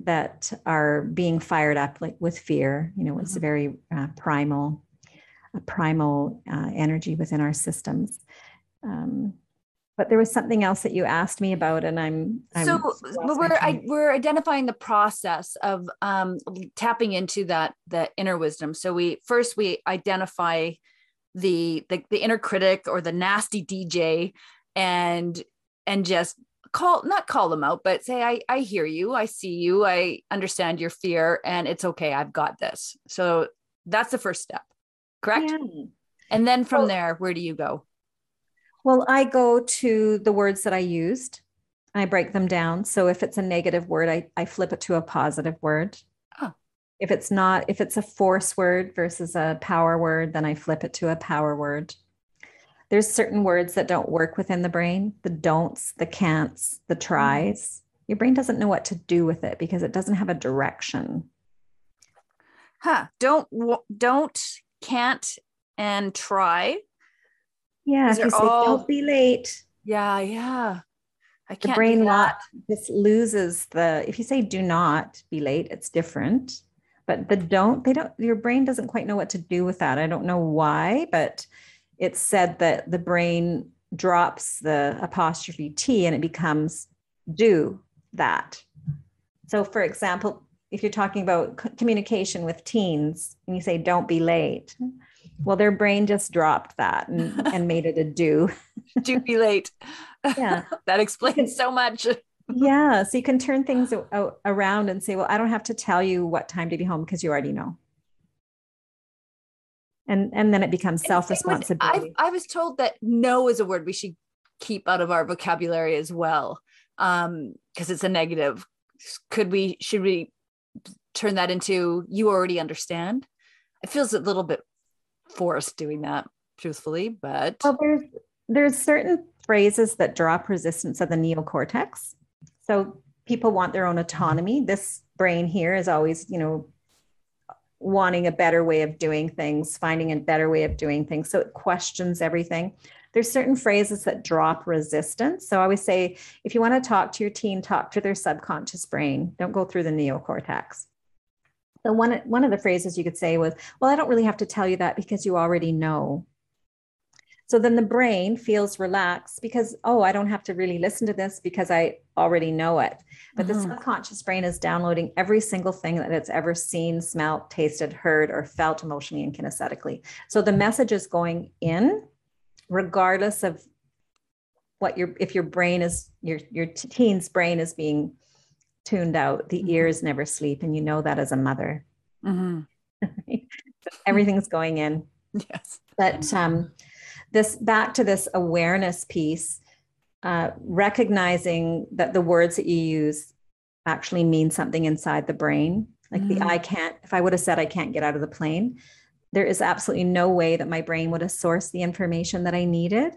that are being fired up like with fear. You know, it's mm-hmm. a very uh, primal, primal uh, energy within our systems. Um, but there was something else that you asked me about and i'm, I'm so we're I, we're identifying the process of um, tapping into that the inner wisdom. So we first we identify the, the the inner critic or the nasty dj and and just call not call them out but say i i hear you. I see you. I understand your fear and it's okay. I've got this. So that's the first step correct yeah. and then from well, there where do you go well, I go to the words that I used. I break them down. So if it's a negative word, I, I flip it to a positive word. Oh. If it's not, if it's a force word versus a power word, then I flip it to a power word. There's certain words that don't work within the brain the don'ts, the can'ts, the tries. Your brain doesn't know what to do with it because it doesn't have a direction. Huh. Don't, don't, can't, and try. Yeah, if you say all, don't be late. Yeah, yeah. I can't the brain lot just loses the if you say do not be late, it's different. But the don't, they don't your brain doesn't quite know what to do with that. I don't know why, but it's said that the brain drops the apostrophe T and it becomes do that. So for example, if you're talking about communication with teens and you say don't be late, well, their brain just dropped that and, and made it a do. do be late. Yeah. that explains so much. yeah. So you can turn things around and say, well, I don't have to tell you what time to be home because you already know. And, and then it becomes self responsibility. I, I was told that no is a word we should keep out of our vocabulary as well because um, it's a negative. Could we, should we turn that into you already understand? It feels a little bit forced doing that truthfully but well there's there's certain phrases that drop resistance of the neocortex. So people want their own autonomy. This brain here is always you know wanting a better way of doing things finding a better way of doing things. So it questions everything there's certain phrases that drop resistance so i always say if you want to talk to your teen talk to their subconscious brain don't go through the neocortex so one, one of the phrases you could say was, well, I don't really have to tell you that because you already know. So then the brain feels relaxed because, oh, I don't have to really listen to this because I already know it. But mm-hmm. the subconscious brain is downloading every single thing that it's ever seen, smelled, tasted, heard, or felt emotionally and kinesthetically. So the message is going in regardless of what your if your brain is your your teen's brain is being tuned out. The mm-hmm. ears never sleep, and you know that as a mother. Mm-hmm. everything's going in. Yes. But um, this back to this awareness piece, uh, recognizing that the words that you use actually mean something inside the brain. Like mm-hmm. the I can't, if I would have said I can't get out of the plane, there is absolutely no way that my brain would have sourced the information that I needed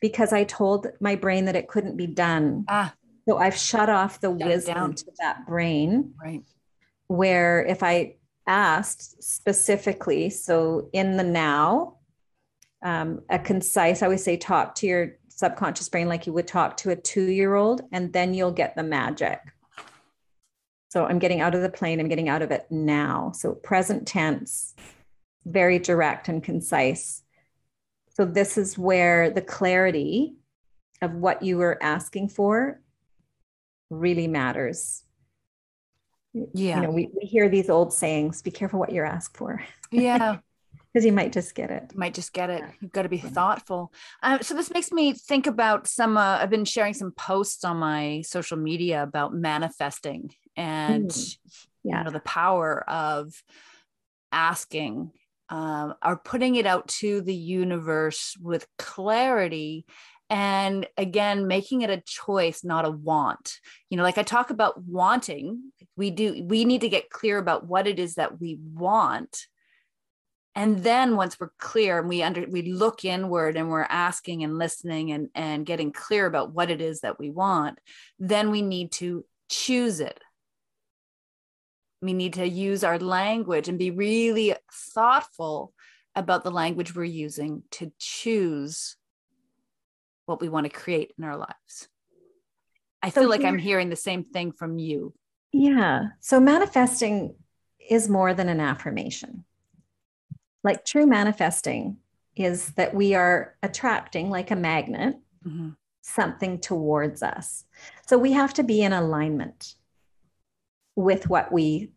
because I told my brain that it couldn't be done. Ah. So I've shut off the wisdom to that brain. Right. Where if I asked specifically, so in the now, um, a concise, I always say, talk to your subconscious brain like you would talk to a two year old, and then you'll get the magic. So I'm getting out of the plane, I'm getting out of it now. So present tense, very direct and concise. So this is where the clarity of what you were asking for really matters. Yeah. You know, we, we hear these old sayings be careful what you're asked for. Yeah. Because you might just get it. Might just get it. You've got to be thoughtful. Um, so this makes me think about some. Uh, I've been sharing some posts on my social media about manifesting and mm. yeah. you know the power of asking um, are putting it out to the universe with clarity and again making it a choice not a want. You know like i talk about wanting. We do we need to get clear about what it is that we want. And then once we're clear and we under we look inward and we're asking and listening and and getting clear about what it is that we want then we need to choose it we need to use our language and be really thoughtful about the language we're using to choose what we want to create in our lives. I so feel like here, I'm hearing the same thing from you. Yeah. So manifesting is more than an affirmation. Like true manifesting is that we are attracting, like a magnet, mm-hmm. something towards us. So we have to be in alignment with what we,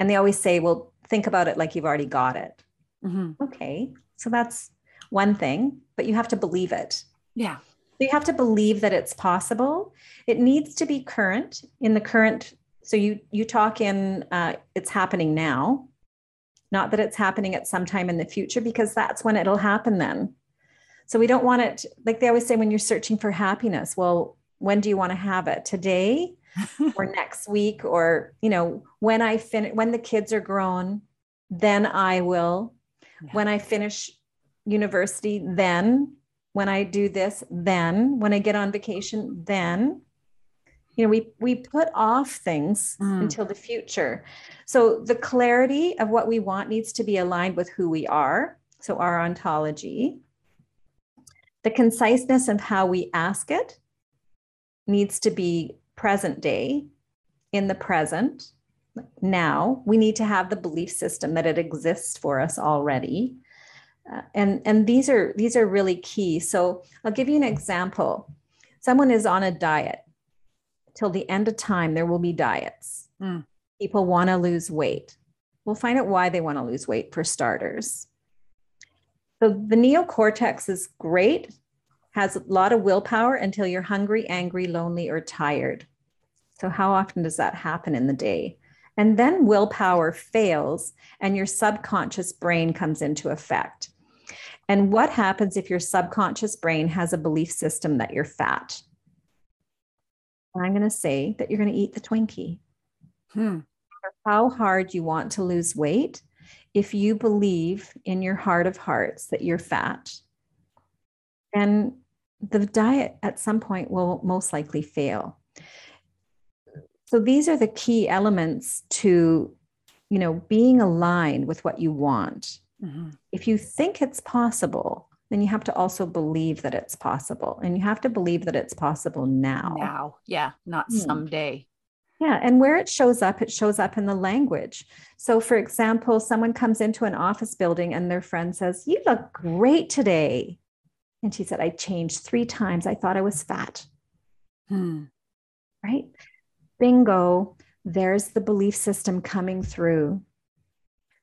and they always say, well, think about it like you've already got it. Mm-hmm. Okay. So that's one thing, but you have to believe it. Yeah. you have to believe that it's possible. It needs to be current in the current. So you you talk in uh, it's happening now, not that it's happening at some time in the future because that's when it'll happen then. So we don't want it like they always say when you're searching for happiness. Well, when do you want to have it? Today or next week or you know when I finish when the kids are grown, then I will. Yeah. When I finish university, then when I do this, then when I get on vacation, then you know we we put off things mm. until the future so the clarity of what we want needs to be aligned with who we are so our ontology the conciseness of how we ask it needs to be present day in the present now we need to have the belief system that it exists for us already. Uh, and and these are these are really key. So i'll give you an example. Someone is on a diet. Till the end of time there will be diets. Mm. people want to lose weight. We'll find out why they want to lose weight for starters. So the neocortex is great has a lot of willpower until you're hungry angry lonely or tired so how often does that happen in the day and then willpower fails and your subconscious brain comes into effect and what happens if your subconscious brain has a belief system that you're fat? I'm going to say that you're going to eat the Twinkie. Hmm. How hard you want to lose weight, if you believe in your heart of hearts that you're fat, then the diet at some point will most likely fail. So these are the key elements to, you know, being aligned with what you want. Mm-hmm. If you think it's possible, then you have to also believe that it's possible. And you have to believe that it's possible now. Now. Yeah. Not mm. someday. Yeah. And where it shows up, it shows up in the language. So, for example, someone comes into an office building and their friend says, You look great today. And she said, I changed three times. I thought I was fat. Hmm. Right? Bingo. There's the belief system coming through.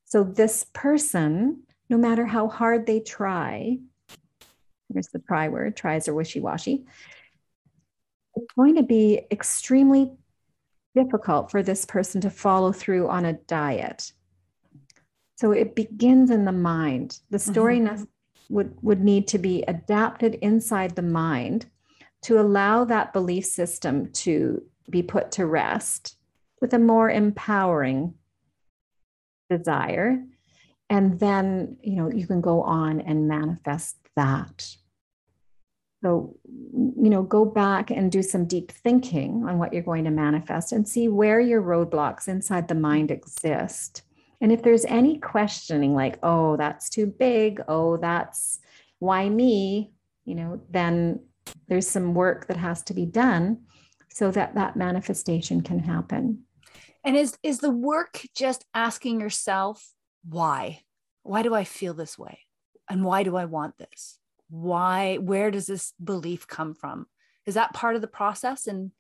So this person, no matter how hard they try, here's the try word, tries are wishy-washy, it's going to be extremely difficult for this person to follow through on a diet. So it begins in the mind. The story mm-hmm. Would, would need to be adapted inside the mind to allow that belief system to be put to rest with a more empowering desire. And then you know you can go on and manifest that. So you know go back and do some deep thinking on what you're going to manifest and see where your roadblocks inside the mind exist and if there's any questioning like oh that's too big oh that's why me you know then there's some work that has to be done so that that manifestation can happen and is is the work just asking yourself why? Why do I feel this way? And why do I want this? Why where does this belief come from? Is that part of the process in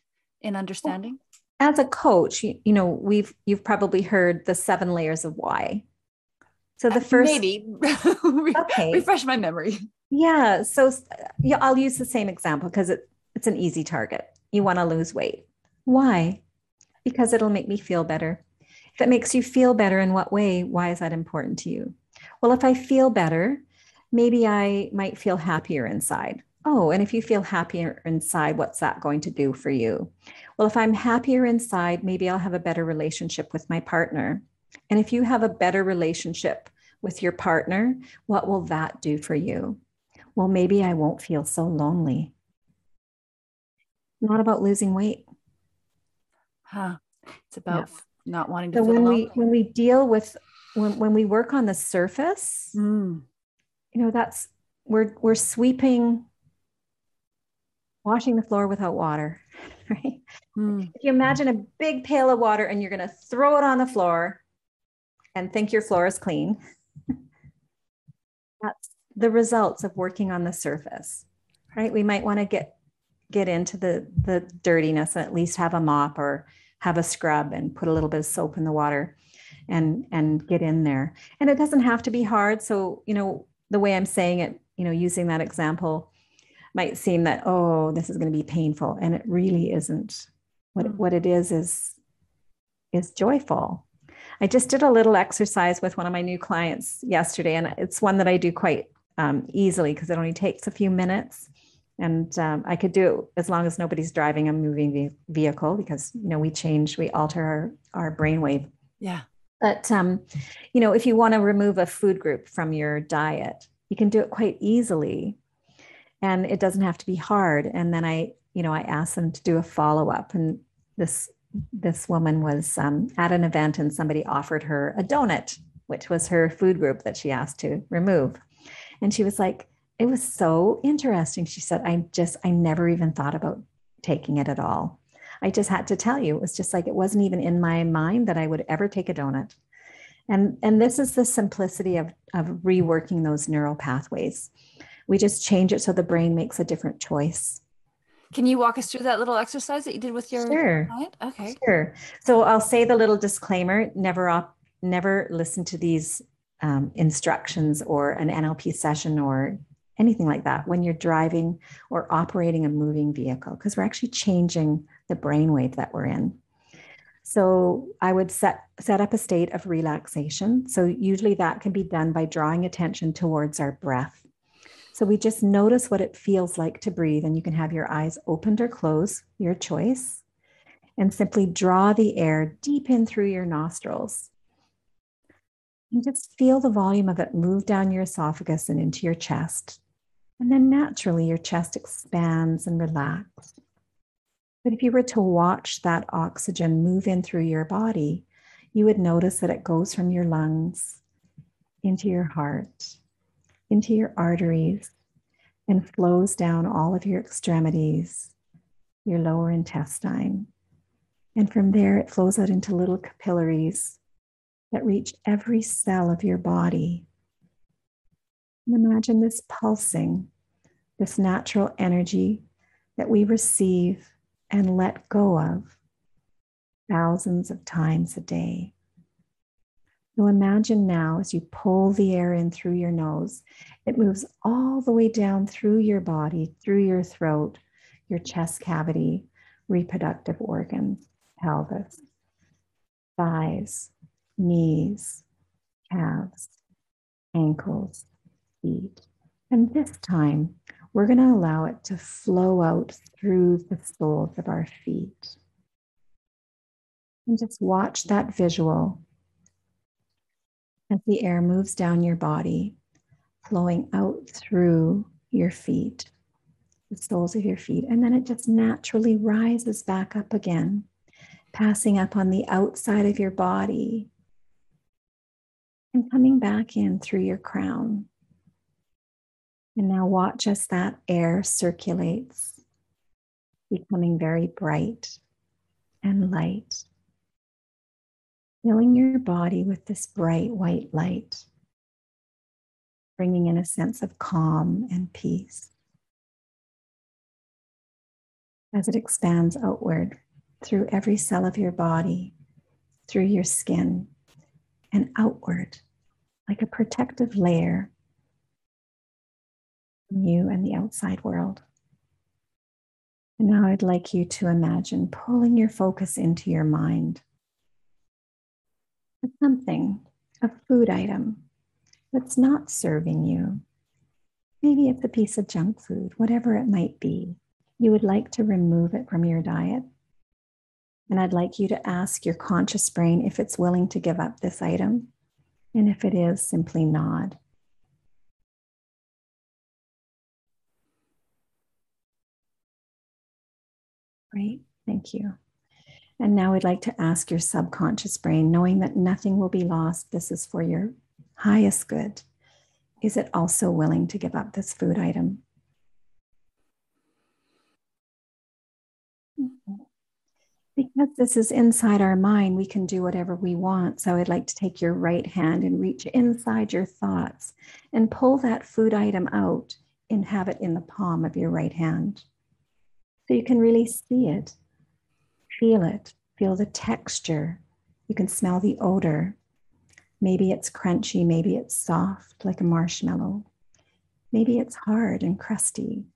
in understanding? As a coach, you, you know, we've you've probably heard the seven layers of why. So the first maybe okay. refresh my memory. Yeah. So yeah, I'll use the same example because it, it's an easy target. You want to lose weight. Why? because it'll make me feel better. If it makes you feel better, in what way? Why is that important to you? Well, if I feel better, maybe I might feel happier inside. Oh, and if you feel happier inside, what's that going to do for you? Well, if I'm happier inside, maybe I'll have a better relationship with my partner. And if you have a better relationship with your partner, what will that do for you? Well, maybe I won't feel so lonely. Not about losing weight. Huh. It's about yeah. not wanting to so when lonely. we when we deal with when, when we work on the surface, mm. you know, that's we're we're sweeping washing the floor without water, right? Mm. If you imagine a big pail of water and you're going to throw it on the floor and think your floor is clean, that's the results of working on the surface, right? We might want to get get into the the dirtiness and at least have a mop or have a scrub and put a little bit of soap in the water and and get in there. And it doesn't have to be hard. So, you know, the way I'm saying it, you know, using that example might seem that, oh, this is going to be painful. And it really isn't. What, mm. what it is is is joyful. I just did a little exercise with one of my new clients yesterday, and it's one that I do quite um, easily because it only takes a few minutes. And um, I could do it as long as nobody's driving a moving vehicle because you know we change, we alter our our brainwave. Yeah. But um, you know, if you want to remove a food group from your diet, you can do it quite easily, and it doesn't have to be hard. And then I, you know, I asked them to do a follow up, and this this woman was um, at an event, and somebody offered her a donut, which was her food group that she asked to remove, and she was like, "It was so interesting." She said, "I just, I never even thought about taking it at all." I just had to tell you, it was just like it wasn't even in my mind that I would ever take a donut. And, and this is the simplicity of, of reworking those neural pathways. We just change it so the brain makes a different choice. Can you walk us through that little exercise that you did with your sure. client? Okay. Sure. So I'll say the little disclaimer: never op- never listen to these um, instructions or an NLP session or anything like that when you're driving or operating a moving vehicle, because we're actually changing the brainwave that we're in. So I would set set up a state of relaxation. So usually that can be done by drawing attention towards our breath. So we just notice what it feels like to breathe, and you can have your eyes opened or closed, your choice, and simply draw the air deep in through your nostrils. And just feel the volume of it move down your esophagus and into your chest. And then naturally, your chest expands and relaxes. But if you were to watch that oxygen move in through your body, you would notice that it goes from your lungs into your heart, into your arteries, and flows down all of your extremities, your lower intestine. And from there, it flows out into little capillaries that reach every cell of your body. And imagine this pulsing, this natural energy that we receive and let go of thousands of times a day. Imagine now as you pull the air in through your nose, it moves all the way down through your body, through your throat, your chest cavity, reproductive organs, pelvis, thighs, knees, calves, ankles, feet. And this time, we're going to allow it to flow out through the soles of our feet. And just watch that visual as the air moves down your body, flowing out through your feet, the soles of your feet. And then it just naturally rises back up again, passing up on the outside of your body and coming back in through your crown. And now watch as that air circulates, becoming very bright and light, filling your body with this bright white light, bringing in a sense of calm and peace. As it expands outward through every cell of your body, through your skin, and outward like a protective layer from you and the outside world. And now I'd like you to imagine pulling your focus into your mind. Something, a food item that's not serving you. Maybe it's a piece of junk food, whatever it might be. You would like to remove it from your diet. And I'd like you to ask your conscious brain if it's willing to give up this item. And if it is, simply nod. Great, thank you. And now we'd like to ask your subconscious brain, knowing that nothing will be lost, this is for your highest good. Is it also willing to give up this food item? Because this is inside our mind, we can do whatever we want. So I'd like to take your right hand and reach inside your thoughts and pull that food item out and have it in the palm of your right hand. So you can really see it, feel it, feel the texture. You can smell the odor. Maybe it's crunchy, maybe it's soft like a marshmallow. Maybe it's hard and crusty.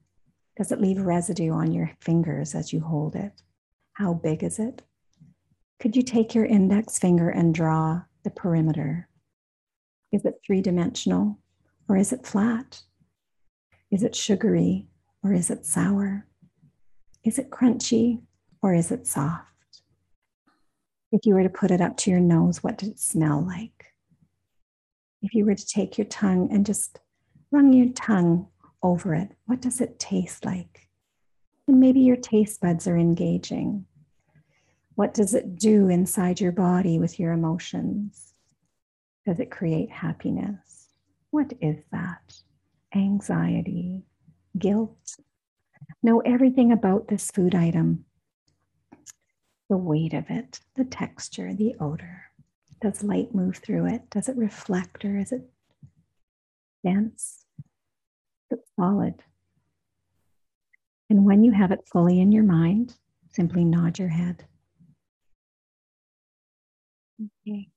Does it leave residue on your fingers as you hold it? How big is it? Could you take your index finger and draw the perimeter? Is it three dimensional or is it flat? Is it sugary or is it sour? Is it crunchy or is it soft? If you were to put it up to your nose, what did it smell like? If you were to take your tongue and just run your tongue over it, what does it taste like? And maybe your taste buds are engaging. What does it do inside your body with your emotions? Does it create happiness? What is that? Anxiety, guilt, Know everything about this food item the weight of it, the texture, the odor. Does light move through it? Does it reflect or is it dense? Is it solid? And when you have it fully in your mind, simply nod your head. Okay.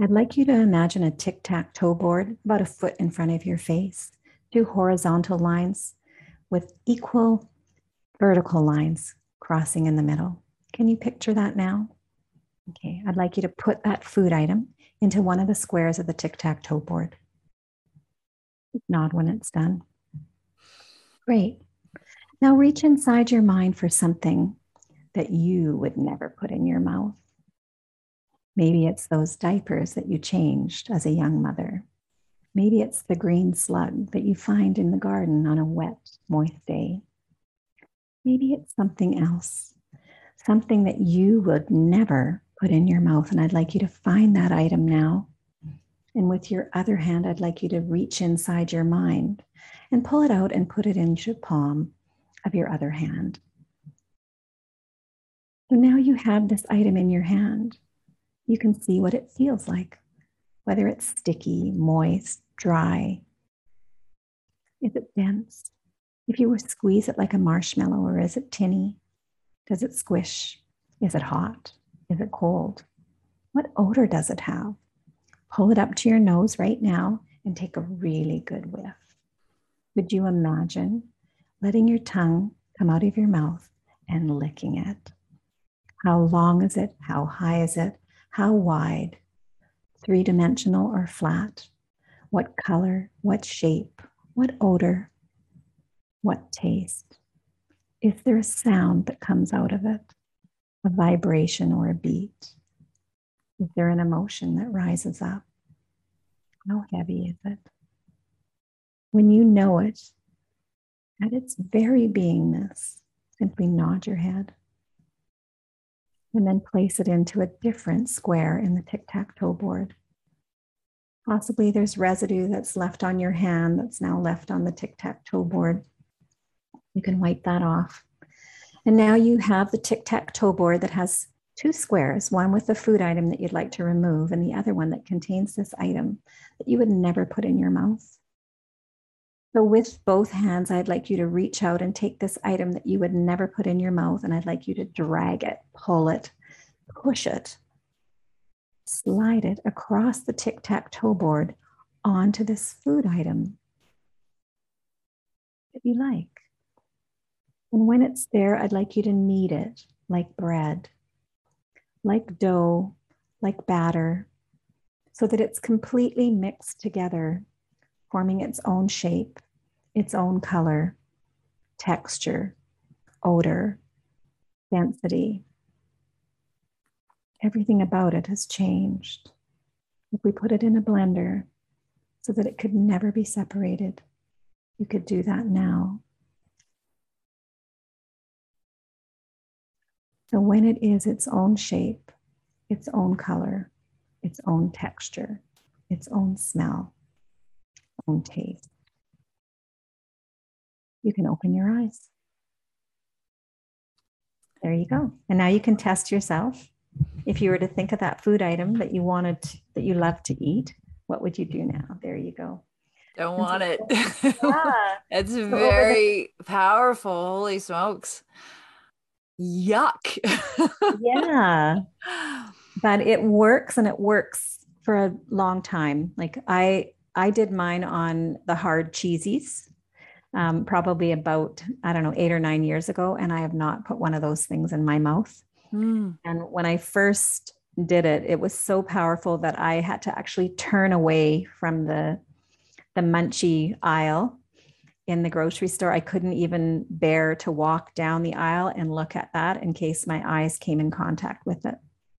I'd like you to imagine a tic tac toe board about a foot in front of your face, two horizontal lines with equal vertical lines crossing in the middle. Can you picture that now? Okay, I'd like you to put that food item into one of the squares of the tic tac toe board. Nod when it's done. Great. Now reach inside your mind for something that you would never put in your mouth. Maybe it's those diapers that you changed as a young mother. Maybe it's the green slug that you find in the garden on a wet, moist day. Maybe it's something else, something that you would never put in your mouth. And I'd like you to find that item now. And with your other hand, I'd like you to reach inside your mind and pull it out and put it into the palm of your other hand. So now you have this item in your hand. You can see what it feels like, whether it's sticky, moist, dry. Is it dense? If you were to squeeze it like a marshmallow, or is it tinny? Does it squish? Is it hot? Is it cold? What odor does it have? Pull it up to your nose right now and take a really good whiff. Would you imagine letting your tongue come out of your mouth and licking it? How long is it? How high is it? How wide? Three dimensional or flat? What color? What shape? What odor? What taste? Is there a sound that comes out of it? A vibration or a beat? Is there an emotion that rises up? How heavy is it? When you know it, at its very beingness, simply nod your head and then place it into a different square in the tic tac toe board. Possibly there's residue that's left on your hand that's now left on the tic tac toe board. You can wipe that off. And now you have the tic-tac-toe board that has two squares, one with the food item that you'd like to remove and the other one that contains this item that you would never put in your mouth. So with both hands, I'd like you to reach out and take this item that you would never put in your mouth and I'd like you to drag it, pull it, push it, slide it across the tic-tac-toe board onto this food item that you like. And when it's there, I'd like you to knead it like bread, like dough, like batter. so that it's completely mixed together, forming its own shape, its own color, texture, odor, density. Everything about it has changed. If we put it in a blender so that it could never be separated, you could do that now. So when it is its own shape, its own color, its own texture, its own smell, own taste, you can open your eyes. There you go. And now you can test yourself. If you were to think of that food item that you wanted, to, that you love to eat, what would you do now? There you go. Don't want it. Yeah. it's very powerful. Holy smokes. Yuck. yeah. But it works and it works for a long time. Like I I did mine on the hard cheesies um, probably about, I don't know, eight or nine years ago. And I have not put one of those things in my mouth. Mm. And when I first did it, it was so powerful that I had to actually turn away from the, the munchy aisle in the grocery store. I couldn't even bear to walk down the aisle and look at that in case my eyes came in contact with it.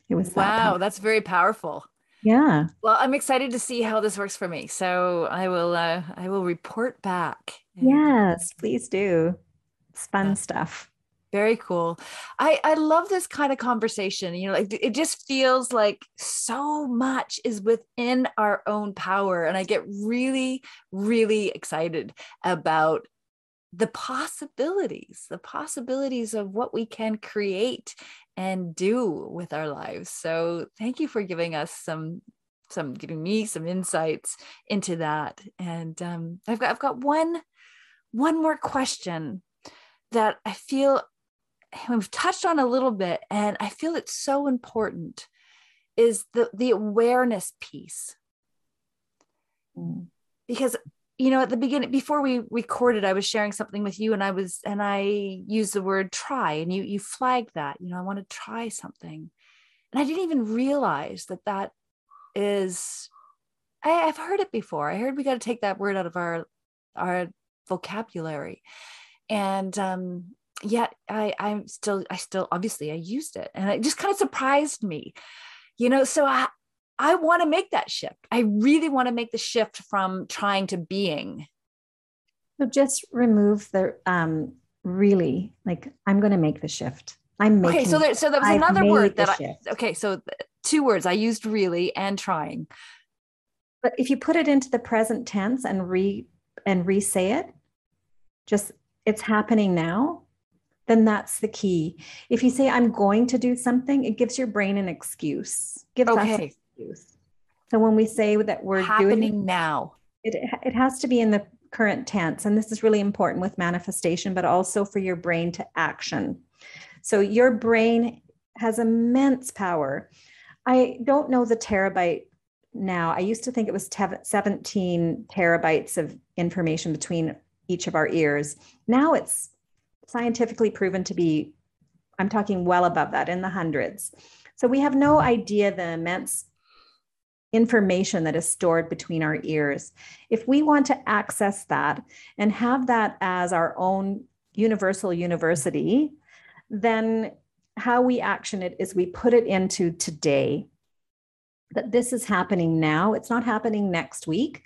It was wow, that that's very powerful. Yeah. Well, I'm excited to see how this works for me. So I will uh, I will report back. Yes, please do. It's fun yeah. stuff. Very cool. I I love this kind of conversation. You know, like it just feels like so much is within our own power and I get really really excited about the possibilities, the possibilities of what we can create and do with our lives. So thank you for giving us some some giving me some insights into that. And um, I've got I've got one one more question that I feel we've touched on a little bit, and I feel it's so important is the the awareness piece. Mm. Because you know at the beginning before we recorded i was sharing something with you and i was and i used the word try and you you flagged that you know i want to try something and i didn't even realize that that is I, have heard it before i heard we got to take that word out of our our vocabulary and um yet i i'm still i still obviously i used it and it just kind of surprised me you know so i I want to make that shift. I really want to make the shift from trying to being. So just remove the um really like I'm going to make the shift. I'm making Okay, so there so there was I've another word that I Okay, so two words I used really and trying. But if you put it into the present tense and re and re-say it, just it's happening now, then that's the key. If you say I'm going to do something, it gives your brain an excuse. Gives okay. us excuse. So when we say that we're happening doing now, it, it has to be in the current tense. And this is really important with manifestation, but also for your brain to action. So your brain has immense power. I don't know the terabyte now. I used to think it was 17 terabytes of information between each of our ears. Now it's scientifically proven to be, I'm talking well above that in the hundreds. So we have no idea the immense information that is stored between our ears. If we want to access that and have that as our own universal university, then how we action it is we put it into today. That this is happening now, it's not happening next week.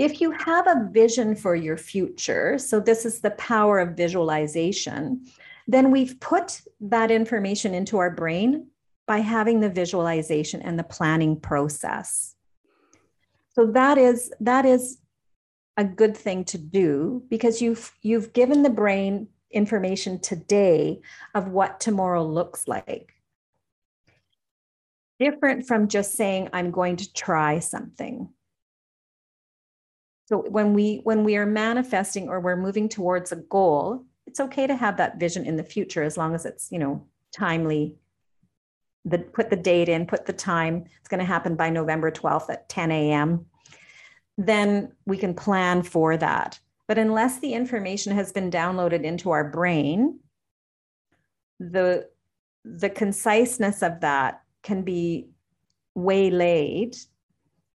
If you have a vision for your future, so this is the power of visualization, then we've put that information into our brain by having the visualization and the planning process. So that is that is a good thing to do because you've you've given the brain information today of what tomorrow looks like. Different from just saying I'm going to try something. So when we when we are manifesting or we're moving towards a goal, it's okay to have that vision in the future as long as it's, you know, timely the put the date in, put the time. It's going to happen by November 12th at 10 a.m. Then we can plan for that. But unless the information has been downloaded into our brain, the the conciseness of that can be waylaid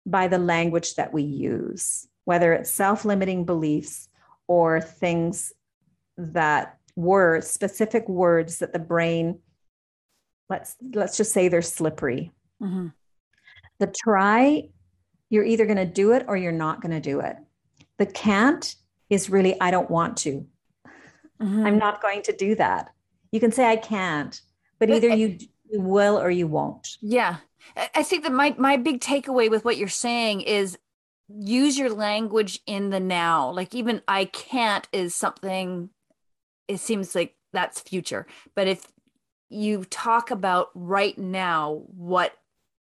by the language that we use, whether it's self limiting beliefs or things that were specific words that the brain let's let's just say they're slippery. Mm-hmm. the try you're either going to do it or you're not going to do it. The can't is really i don't want to. Mm-hmm. i'm not going to do that. You can say i can't but either you, you will or you won't. Yeah. I think that my my big takeaway with what you're saying is use your language in the now. Like even I can't is something it seems like that's future. But if you talk about right now what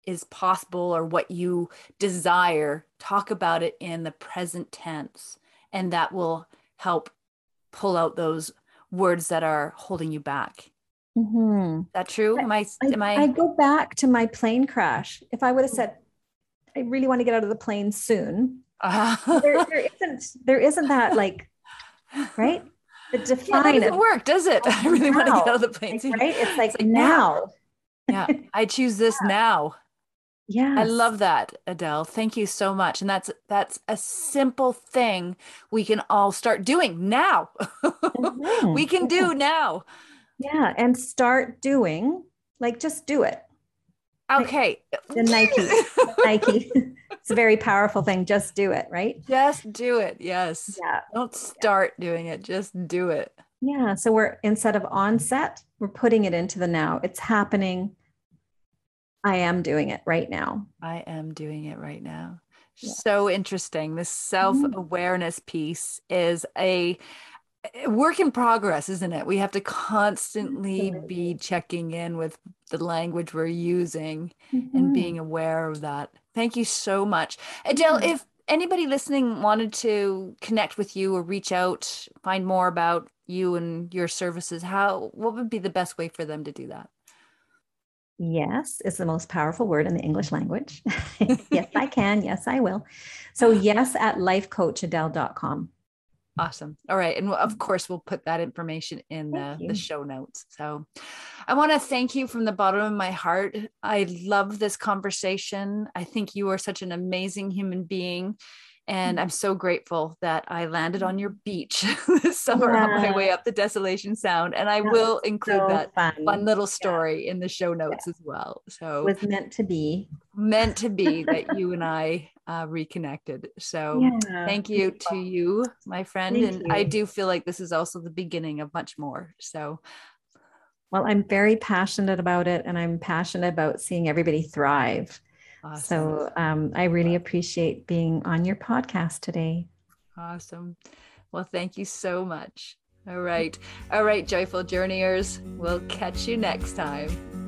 is possible or what you desire, talk about it in the present tense and that will help pull out those words that are holding you back. Mm-hmm. That true? Am I, am I, I go back to my plane crash. If I would have said, I really want to get out of the plane soon. Uh-huh. there, there isn't, there isn't that like, right? The define yeah, doesn't work, does it? I really now. want to get out of the plane soon. Right? It's like, it's like now. now. yeah. I choose this yeah. now. Yeah. I love that, Adele. Thank you so much. And that's that's a simple thing we can all start doing now. Mm-hmm. we can do now. Yeah, and start doing like just do it. Okay. The Nike. Nike. It's a very powerful thing. Just do it, right? Just do it. Yes. Yeah. Don't start yeah. doing it. Just do it. Yeah. So we're instead of onset, we're putting it into the now. It's happening. I am doing it right now. I am doing it right now. Yeah. So interesting. This mm-hmm. self awareness piece is a work in progress, isn't it? We have to constantly be checking in with the language we're using mm-hmm. and being aware of that. Thank you so much. Adele, mm-hmm. if anybody listening wanted to connect with you or reach out, find more about you and your services, how what would be the best way for them to do that? Yes, is the most powerful word in the English language. yes, I can. Yes, I will. So, yes, at lifecoachadele.com. Awesome. All right. And of course, we'll put that information in the, the show notes. So I want to thank you from the bottom of my heart. I love this conversation. I think you are such an amazing human being. And I'm so grateful that I landed on your beach this summer yeah. on my way up the Desolation Sound. And I that will include so that fun. fun. little story yeah. in the show notes yeah. as well. So it was meant to be. Meant to be that you and I uh, reconnected. So thank you to you, my friend. Thank and you. I do feel like this is also the beginning of much more. So well, I'm very passionate about it and I'm passionate about seeing everybody thrive. Awesome. So um, I really appreciate being on your podcast today. Awesome. Well, thank you so much. All right. All right, joyful journeyers. We'll catch you next time.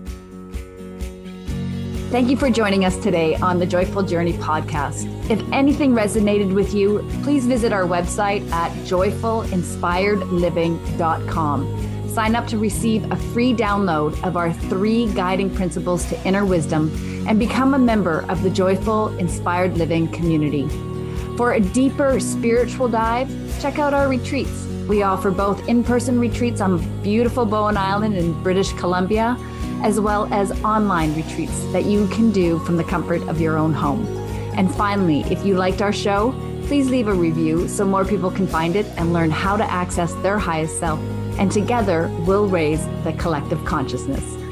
Thank you for joining us today on the Joyful Journey podcast. If anything resonated with you, please visit our website at joyfulinspiredliving.com Sign up to receive a free download of our three guiding principles to inner wisdom and become a member of the Joyful Inspired Living community. For a deeper spiritual dive, check out our retreats. We offer both in person retreats on beautiful Bowen Island in British Columbia, as well as online retreats that you can do from the comfort of your own home. And finally, if you liked our show, please leave a review so more people can find it and learn how to access their highest self and together we'll raise the collective consciousness.